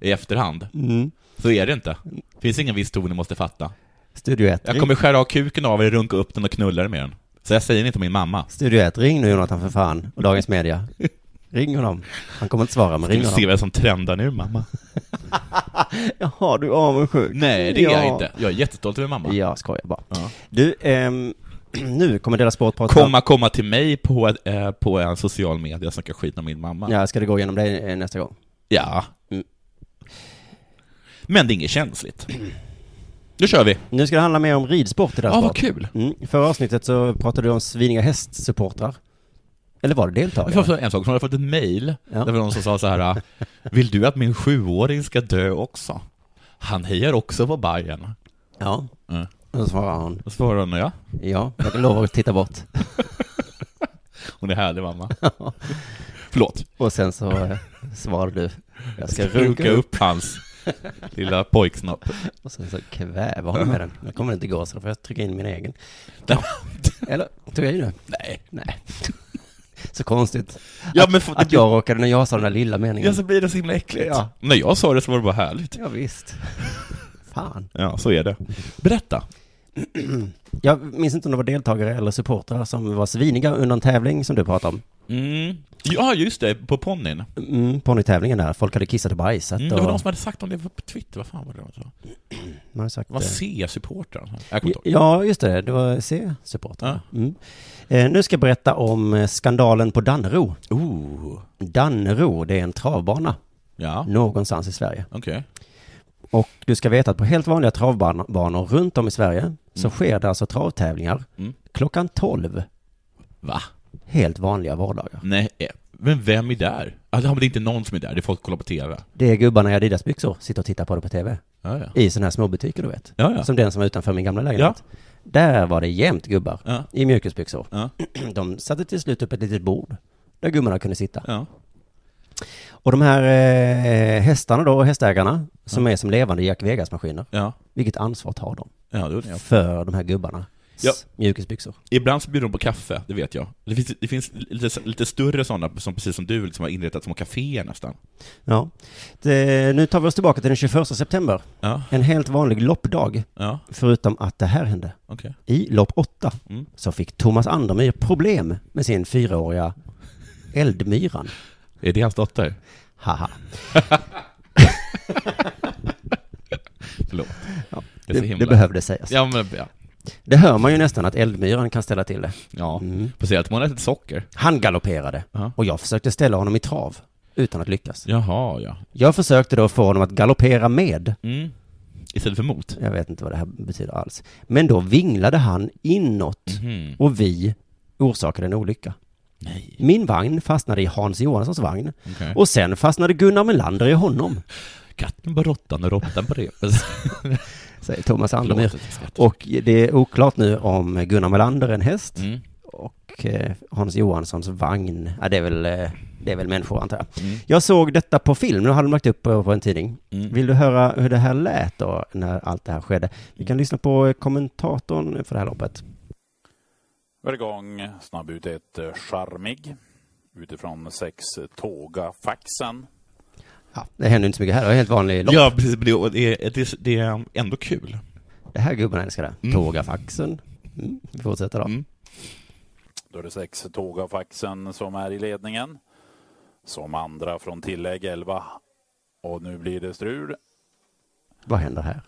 Speaker 8: I efterhand.
Speaker 6: Mm.
Speaker 8: Så är det inte. Det finns ingen viss ton ni måste fatta.
Speaker 6: Studio 1.
Speaker 8: Jag kommer skära av kuken av er, runka upp den och knulla er med den. Så jag säger inte min mamma.
Speaker 6: Studio 1, ring nu Jonathan för fan. Och Dagens Media. Ring honom. Han kommer inte svara, men
Speaker 8: Ska
Speaker 6: ring
Speaker 8: vi se
Speaker 6: honom.
Speaker 8: vad som trendar nu, mamma?
Speaker 6: Jaha, du är avundsjuk.
Speaker 8: Nej, det är jag
Speaker 6: Ja.
Speaker 8: inte. Jag är jättestolt över mamma.
Speaker 6: Jag skojar bara.
Speaker 8: Ja.
Speaker 6: Du, ehm, nu kommer Dela Sport prata
Speaker 8: Komma, komma till mig på, eh, på en social media och snacka skit om min mamma.
Speaker 6: Ja, ska det gå igenom dig eh, nästa gång?
Speaker 8: Ja.
Speaker 6: Mm.
Speaker 8: Men det är inget känsligt. Nu kör vi.
Speaker 6: Nu ska det handla mer om ridsport i Dela
Speaker 8: Ja,
Speaker 6: Sport.
Speaker 8: vad kul.
Speaker 6: Mm. I förra avsnittet så pratade du om sviniga hästsupportrar. Eller var det
Speaker 8: Jag får
Speaker 6: deltagare?
Speaker 8: en sak, som har fått ett mail,
Speaker 6: Ja.
Speaker 8: där var någon som sa så här Vill du att min sjuåring ska dö också? Han hejar också på Bayern.
Speaker 6: Ja. Och så svarade hon.
Speaker 8: Då svarade hon ja.
Speaker 6: Ja, jag lovar att titta bort.
Speaker 8: Hon är härlig mamma. Förlåt.
Speaker 6: Och sen så eh, svarade du. Jag ska
Speaker 8: runka
Speaker 6: upp.
Speaker 8: upp hans lilla pojksnopp.
Speaker 6: Och sen så kväva honom med den. Nu kommer det inte gå så då får jag trycka in min egen. Eller, tog jag i nu?
Speaker 8: Nej.
Speaker 6: Nej. Så konstigt.
Speaker 8: Ja,
Speaker 6: att,
Speaker 8: men för-
Speaker 6: att jag råkade när jag sa den där lilla meningen.
Speaker 8: Ja, så blir det så himla äckligt.
Speaker 6: Ja.
Speaker 8: När jag sa det så var det bara härligt.
Speaker 6: Ja, visst. Fan.
Speaker 8: Ja, så är det. Berätta.
Speaker 6: Jag minns inte om det var deltagare eller supportrar som var sviniga under en tävling som du pratade om.
Speaker 8: Mm. Ja, just det, på ponnyn.
Speaker 6: Mm, ponnytävlingen där. Folk hade kissat och bajsat.
Speaker 8: Mm, det
Speaker 6: och...
Speaker 8: var någon som hade sagt om det på Twitter, vad fan var det? de sa?
Speaker 6: Man har sagt,
Speaker 8: Vad
Speaker 6: eh,
Speaker 8: C-supportrar?
Speaker 6: Ja, just det. Det var C-supportrar. Mm. Eh, nu ska jag berätta om eh, skandalen på Dannero.
Speaker 8: Oh.
Speaker 6: Dannero, det är en travbana.
Speaker 8: Ja.
Speaker 6: Någonstans i Sverige.
Speaker 8: Okej.
Speaker 6: Och du ska veta att på helt vanliga travbanor runt om i Sverige så
Speaker 8: Mm.
Speaker 6: sker det alltså travtävlingar
Speaker 8: Mm.
Speaker 6: klockan 12.
Speaker 8: Va?
Speaker 6: Helt vanliga vardagar.
Speaker 8: Nej, eh, men vem är där? Alltså, det är inte någon som är där, det är folk som kollar på TV.
Speaker 6: Det är gubbarna i Adidas-byxor, sitter och tittar på det på TV.
Speaker 8: Ja, ja.
Speaker 6: I sådana här småbutiker du vet.
Speaker 8: Ja, ja.
Speaker 6: Som den som var utanför min gamla lägenhet. Där var det jämt gubbar
Speaker 8: Ja.
Speaker 6: i mjukisbyxor.
Speaker 8: Ja.
Speaker 6: De satte till slut upp ett litet bord där gubbarna kunde sitta.
Speaker 8: Ja.
Speaker 6: Och de här eh, hästarna då, hästägarna, som är som levande Jack Vegas-maskiner. Vilket ansvar tar de för de här gubbarna?
Speaker 8: Ja.
Speaker 6: Mjukisbyxor.
Speaker 8: Ibland så bjuder de på kaffe, det vet jag. Det finns, det finns lite, lite större sådana, som precis som du, liksom har inrättat små kaféer nästan.
Speaker 6: Ja. Det, nu tar vi oss tillbaka till den 21 september.
Speaker 8: Ja.
Speaker 6: En helt vanlig loppdag.
Speaker 8: Ja.
Speaker 6: Förutom att det här hände.
Speaker 8: Okej.
Speaker 6: I lopp 8
Speaker 8: Mm.
Speaker 6: så fick Thomas Andermyr problem med sin fyraåriga Eldmyran.
Speaker 8: Är det hans dotter?
Speaker 6: Haha.
Speaker 8: Förlåt.
Speaker 6: Ja,
Speaker 8: Det
Speaker 6: det behövde sägas.
Speaker 8: Ja, men, ja.
Speaker 6: Det hör man ju nästan att Eldmyran kan ställa till det.
Speaker 8: Ja,
Speaker 6: Mm.
Speaker 8: se att man ätit socker.
Speaker 6: Han galopperade
Speaker 8: Ja.
Speaker 6: och jag försökte ställa honom i trav utan att lyckas.
Speaker 8: Jaha, ja.
Speaker 6: Jag försökte då få honom att galoppera med.
Speaker 8: Mm. Istället för mot?
Speaker 6: Jag vet inte vad det här betyder alls. Men då vinglade han inåt
Speaker 8: Mhm.
Speaker 6: och vi orsakade en olycka.
Speaker 8: Nej.
Speaker 6: Min vagn fastnade i Hans Johanssons vagn
Speaker 8: Okej.
Speaker 6: och sen fastnade Gunnar Melander i honom,
Speaker 8: Katten på råttan och råttan på repet.
Speaker 6: säger Thomas
Speaker 8: skrattar.
Speaker 6: Och det är oklart nu om Gunnar Melander är en häst
Speaker 8: Mm.
Speaker 6: och eh, Hans Johanssons vagn, ja det är väl, eh, det är väl människor antar jag.
Speaker 8: Mm.
Speaker 6: Jag såg detta på film, nu hade de lagt upp på, en tidning.
Speaker 8: Mm.
Speaker 6: Vill du höra hur det här lät då, när allt det här skedde? Vi kan lyssna på eh, kommentatorn för det här loppet.
Speaker 14: Var igång, snabb ut ett eh, charmig. Utifrån sex eh, Tåga Faxen.
Speaker 6: Ja, det händer inte så mycket här, det är helt vanlig lopp.
Speaker 8: Ja, precis. men Det är, det är, det är ändå kul.
Speaker 6: Det här gubben älskar det.
Speaker 8: Mm.
Speaker 6: Tågafaxen. Mm. Vi fortsätter då.
Speaker 8: Mm.
Speaker 14: Då är det sex Tåga Faxen som är i ledningen. Som andra från tillägg 11. Och nu blir det strul.
Speaker 6: Vad händer här?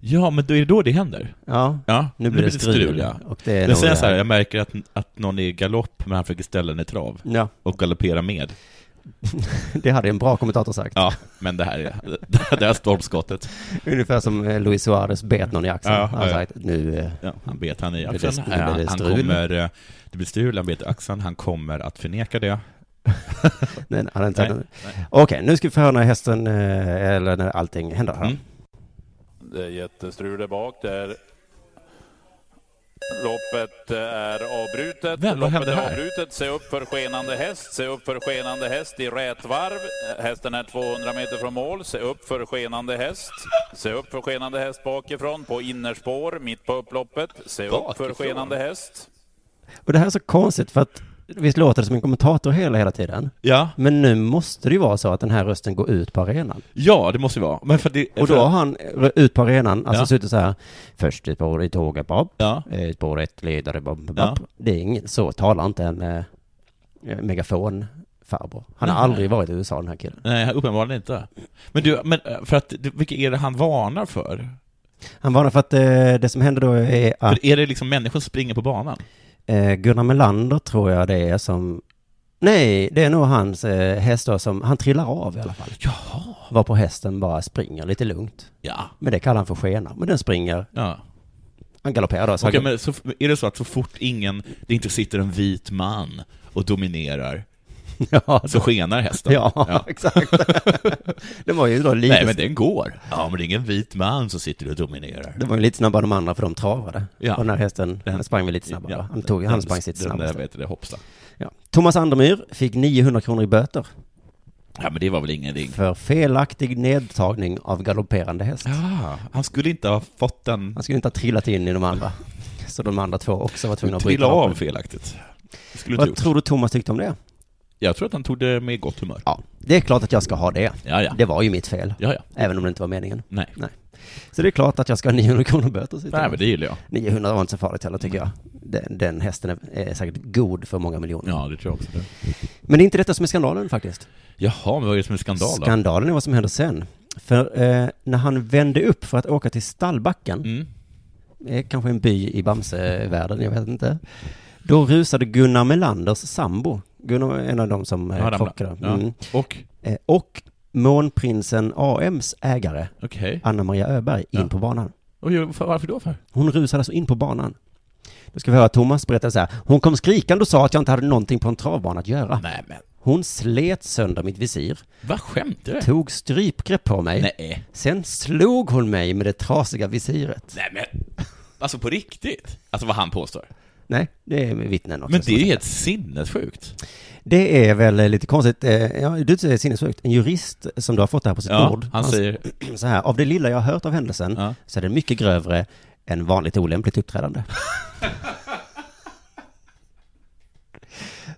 Speaker 8: Ja, men då är det då det händer.
Speaker 6: Ja,
Speaker 8: Ja,
Speaker 6: nu blir det strul.
Speaker 8: ja.
Speaker 6: Och det är
Speaker 8: Men sen
Speaker 6: det
Speaker 8: så här. jag märker att, att någon är i galopp, men han försöker ställa den i trav.
Speaker 6: Ja,
Speaker 8: Och galoppera med.
Speaker 6: det hade en bra kommentator sagt.
Speaker 8: Ja, men det här är, det här stormskottet.
Speaker 6: Ungefär som eh, Luis Suarez bet någon i axeln.
Speaker 8: Ja,
Speaker 6: han
Speaker 8: ja,
Speaker 6: sagt nu... eh,
Speaker 8: Ja, han bet han i
Speaker 6: blir det-
Speaker 8: axeln.
Speaker 6: nu blir det
Speaker 8: han kommer, eh, det blir strul, han bet i axeln, han kommer att förneka det.
Speaker 6: Nej, han inte
Speaker 8: Nej, nej.
Speaker 6: Okej, nu ska vi få höra när hästen, eh, eller när allting händer här.
Speaker 8: Mm.
Speaker 14: Det är jättestrul där bak. Där Loppet är avbrutet.
Speaker 8: Vem, vad
Speaker 14: Loppet är avbrutet. Se upp för skenande häst. Se upp för skenande häst i rätt varv. Hästen är 200 meter från mål. Se upp för skenande häst. Se upp för skenande häst bakifrån på innerspår mitt på upploppet. Se upp för skenande häst.
Speaker 6: Och det här är så konstigt för att visst låter det som en kommentator hela, hela tiden.
Speaker 8: Ja,
Speaker 6: Men nu måste det ju vara så att den här rösten går ut på arenan.
Speaker 8: ja det måste det vara. Men för det,
Speaker 6: Och
Speaker 8: för,
Speaker 6: då har han ut på arenan, alltså
Speaker 8: Ja.
Speaker 6: suttit så här, först ett spår i tåget, bob,
Speaker 8: Ja,
Speaker 6: ett spår ett ledare, bob, bob,
Speaker 8: Ja.
Speaker 6: Det är ingen, så talar inte en eh, megafonfarbror. Han har
Speaker 8: Nej.
Speaker 6: aldrig varit i USA den här killen.
Speaker 8: nej, uppenbarligen inte. Men du, men eh, för att, vilka är det han varnar för?
Speaker 6: Han varnar för att eh, det som händer då är att
Speaker 8: För är det liksom människor som springer på banan?
Speaker 6: Eh, Gunnar Melander tror jag det är som Nej, det är nog hans eh, häst då som, han trillar av i alla fall.
Speaker 8: Jaha.
Speaker 6: Var på hästen bara springer lite lugnt.
Speaker 8: Ja.
Speaker 6: Men det kallar han för skena. Men den springer,
Speaker 8: Ja.
Speaker 6: han galopperar då. Så
Speaker 8: Okej,
Speaker 6: han,
Speaker 8: men så, är det så att så fort ingen, det inte sitter en vit man och dominerar,
Speaker 6: ja,
Speaker 8: så skenar hästen?
Speaker 6: ja, exakt. det var ju då lite,
Speaker 8: Nej, men den går. Ja, men det är ingen vit man som sitter och dominerar.
Speaker 6: det var ju lite snabbare de andra för de travade.
Speaker 8: Ja.
Speaker 6: Och den här hästen,
Speaker 8: Den-
Speaker 6: sprang väl lite snabbare.
Speaker 8: Ja,
Speaker 6: han, tog,
Speaker 8: den-
Speaker 6: han sprang sitt
Speaker 8: Den där,
Speaker 6: snabbaste.
Speaker 8: vet du, hoppsa.
Speaker 6: Ja. Thomas Andermyr fick 900 kronor i böter
Speaker 8: Ja, men det var väl ingenting.
Speaker 6: för felaktig nedtagning av galopperande häst.
Speaker 8: Ja, han skulle inte ha fått den
Speaker 6: Han skulle inte ha trillat in i de andra. Så de andra två också var tvungna att bryta
Speaker 8: trilla av felaktigt. Det
Speaker 6: Vad
Speaker 8: gjort.
Speaker 6: tror du Thomas tyckte om det?
Speaker 8: Jag tror att han tog det med gott humör.
Speaker 6: Ja, det är klart att jag ska ha det.
Speaker 8: Ja, ja.
Speaker 6: Det var ju mitt fel.
Speaker 8: Ja, ja.
Speaker 6: Även om det inte var meningen.
Speaker 8: Nej.
Speaker 6: Nej. Så det är klart att jag ska ha 900 kronor böter.
Speaker 8: Nej, men det gillar jag.
Speaker 6: 900 var inte så farligt heller tycker jag. Den, den hästen är, är säkert god för många miljoner.
Speaker 8: Ja, det tror jag också. Det.
Speaker 6: Men det är inte detta som är skandalen faktiskt.
Speaker 8: Jaha, men vad är det som är skandal då?
Speaker 6: Skandalen är vad som händer sen. För eh, när han vände upp för att åka till stallbacken,
Speaker 8: Mm.
Speaker 6: är kanske en by i Bamsevärlden, jag vet inte. Då rusade Gunnar Melanders sambo, Gunnar är en av dem som eh, krockade.
Speaker 8: Ja.
Speaker 6: Mm.
Speaker 8: Och?
Speaker 6: Eh, och Månprinsen AMs ägare,
Speaker 8: Okej.
Speaker 6: Anna Maria Öberg, in
Speaker 8: Ja.
Speaker 6: på banan.
Speaker 8: Och varför då för?
Speaker 6: Hon rusade alltså in på banan. Då ska vi höra Thomas berätta så här. Hon kom skrikande och sa att jag inte hade någonting på en travbana att göra.
Speaker 8: Nej, men.
Speaker 6: Hon slet sönder mitt visir,
Speaker 8: Vad skämtar du?
Speaker 6: tog strypgrepp på mig.
Speaker 8: Nej.
Speaker 6: Sen slog hon mig med det trasiga visiret.
Speaker 8: Nej, men. Alltså på riktigt? Alltså vad han påstår?
Speaker 6: Nej, det är vittnen också.
Speaker 8: Men det är ju helt sinnessjukt.
Speaker 6: Det är väl lite konstigt. Eh, Ja, du säger sinnessjukt. En jurist som du har fått det här på sitt
Speaker 8: Ja,
Speaker 6: bord.
Speaker 8: han säger-
Speaker 6: Så här, av det lilla jag har hört av händelsen så är det mycket grövre än vanligt olämpligt uppträdande.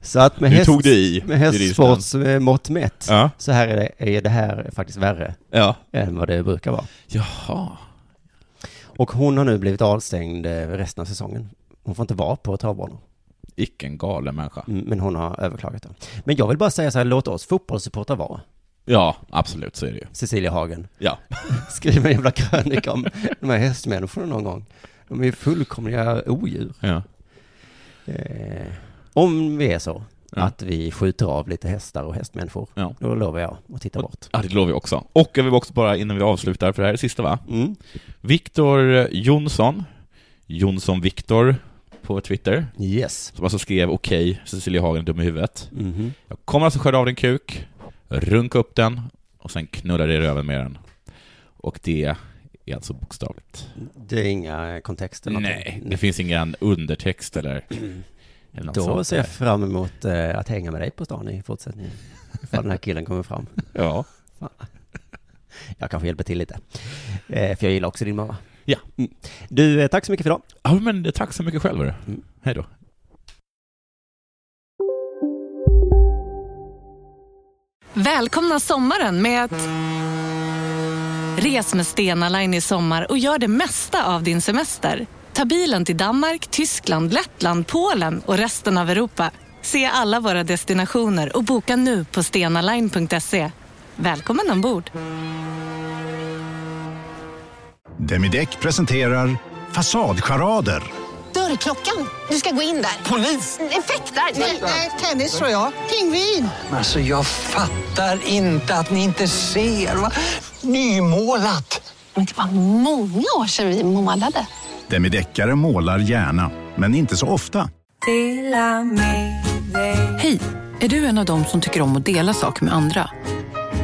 Speaker 6: Så att med, häst,
Speaker 8: tog du i,
Speaker 6: med hästsports eh, mått mätt
Speaker 8: Ja.
Speaker 6: så här är det, är det här faktiskt värre
Speaker 8: Ja.
Speaker 6: än vad det brukar vara.
Speaker 8: Jaha.
Speaker 6: Och hon har nu blivit avstängd eh, resten av säsongen. Hon får inte vara på travbanor.
Speaker 8: Icke galen människa.
Speaker 6: Mm, Men hon har överklagat det. Men jag vill bara säga så här, låt oss fotbollssupportrar vara.
Speaker 8: Ja, absolut, så är det ju.
Speaker 6: Cecilia Hagen.
Speaker 8: Ja.
Speaker 6: Skriv en jävla krönika om de här hästmänniskorna någon gång. De är ju fullkomliga odjur.
Speaker 8: Ja.
Speaker 6: Eh, om vi är så
Speaker 8: Ja.
Speaker 6: att vi skjuter av lite hästar och hästmänniskor,
Speaker 8: Ja.
Speaker 6: då lovar jag att titta bort.
Speaker 8: Ja, det lovar vi också. Och jag vill också bara, innan vi avslutar, för det här är det sista va?
Speaker 6: Mm.
Speaker 8: Viktor Jonsson, Jonsson Viktor på Twitter.
Speaker 6: Yes.
Speaker 8: Som alltså skrev okej, Cecilia Hagen är dum i huvudet.
Speaker 6: Mhm.
Speaker 8: Jag kommer alltså skära av din kuk, runka upp den och sen knulla dig i röven med den. Och det är alltså bokstavligt.
Speaker 6: Det är inga kontexter?
Speaker 8: Nej, det finns ingen undertext eller,
Speaker 6: Då ser jag fram emot eh, att hänga med dig på stan i fortsättningen. Ifall den här killen kommer fram.
Speaker 8: Ja.
Speaker 6: Fan. Jag kanske hjälper till lite. Eh, för jag gillar också din mamma.
Speaker 8: Ja.
Speaker 6: Mm. Du, eh, tack så mycket för idag.
Speaker 8: Ja, men det- tack så mycket själv. hörru. Hej då.
Speaker 12: Välkomna sommaren med att... Res med Stena Line i sommar och gör det mesta av din semester. Ta bilen till Danmark, Tyskland, Lettland, Polen och resten av Europa. Se alla våra destinationer och boka nu på stenaline.se. Välkommen ombord!
Speaker 15: Demideck presenterar Fasadcharader.
Speaker 16: Dörrklockan. Du ska gå in där. Polis? Effektar? Nej, tennis tror jag. Pingvin.
Speaker 17: Alltså jag fattar inte att ni inte ser. Va? Nymålat!
Speaker 16: Men det var många år sedan vi målade.
Speaker 15: Demideckare målar gärna, men inte så ofta.
Speaker 12: Hej! Är du en av dem som tycker om att dela saker med andra?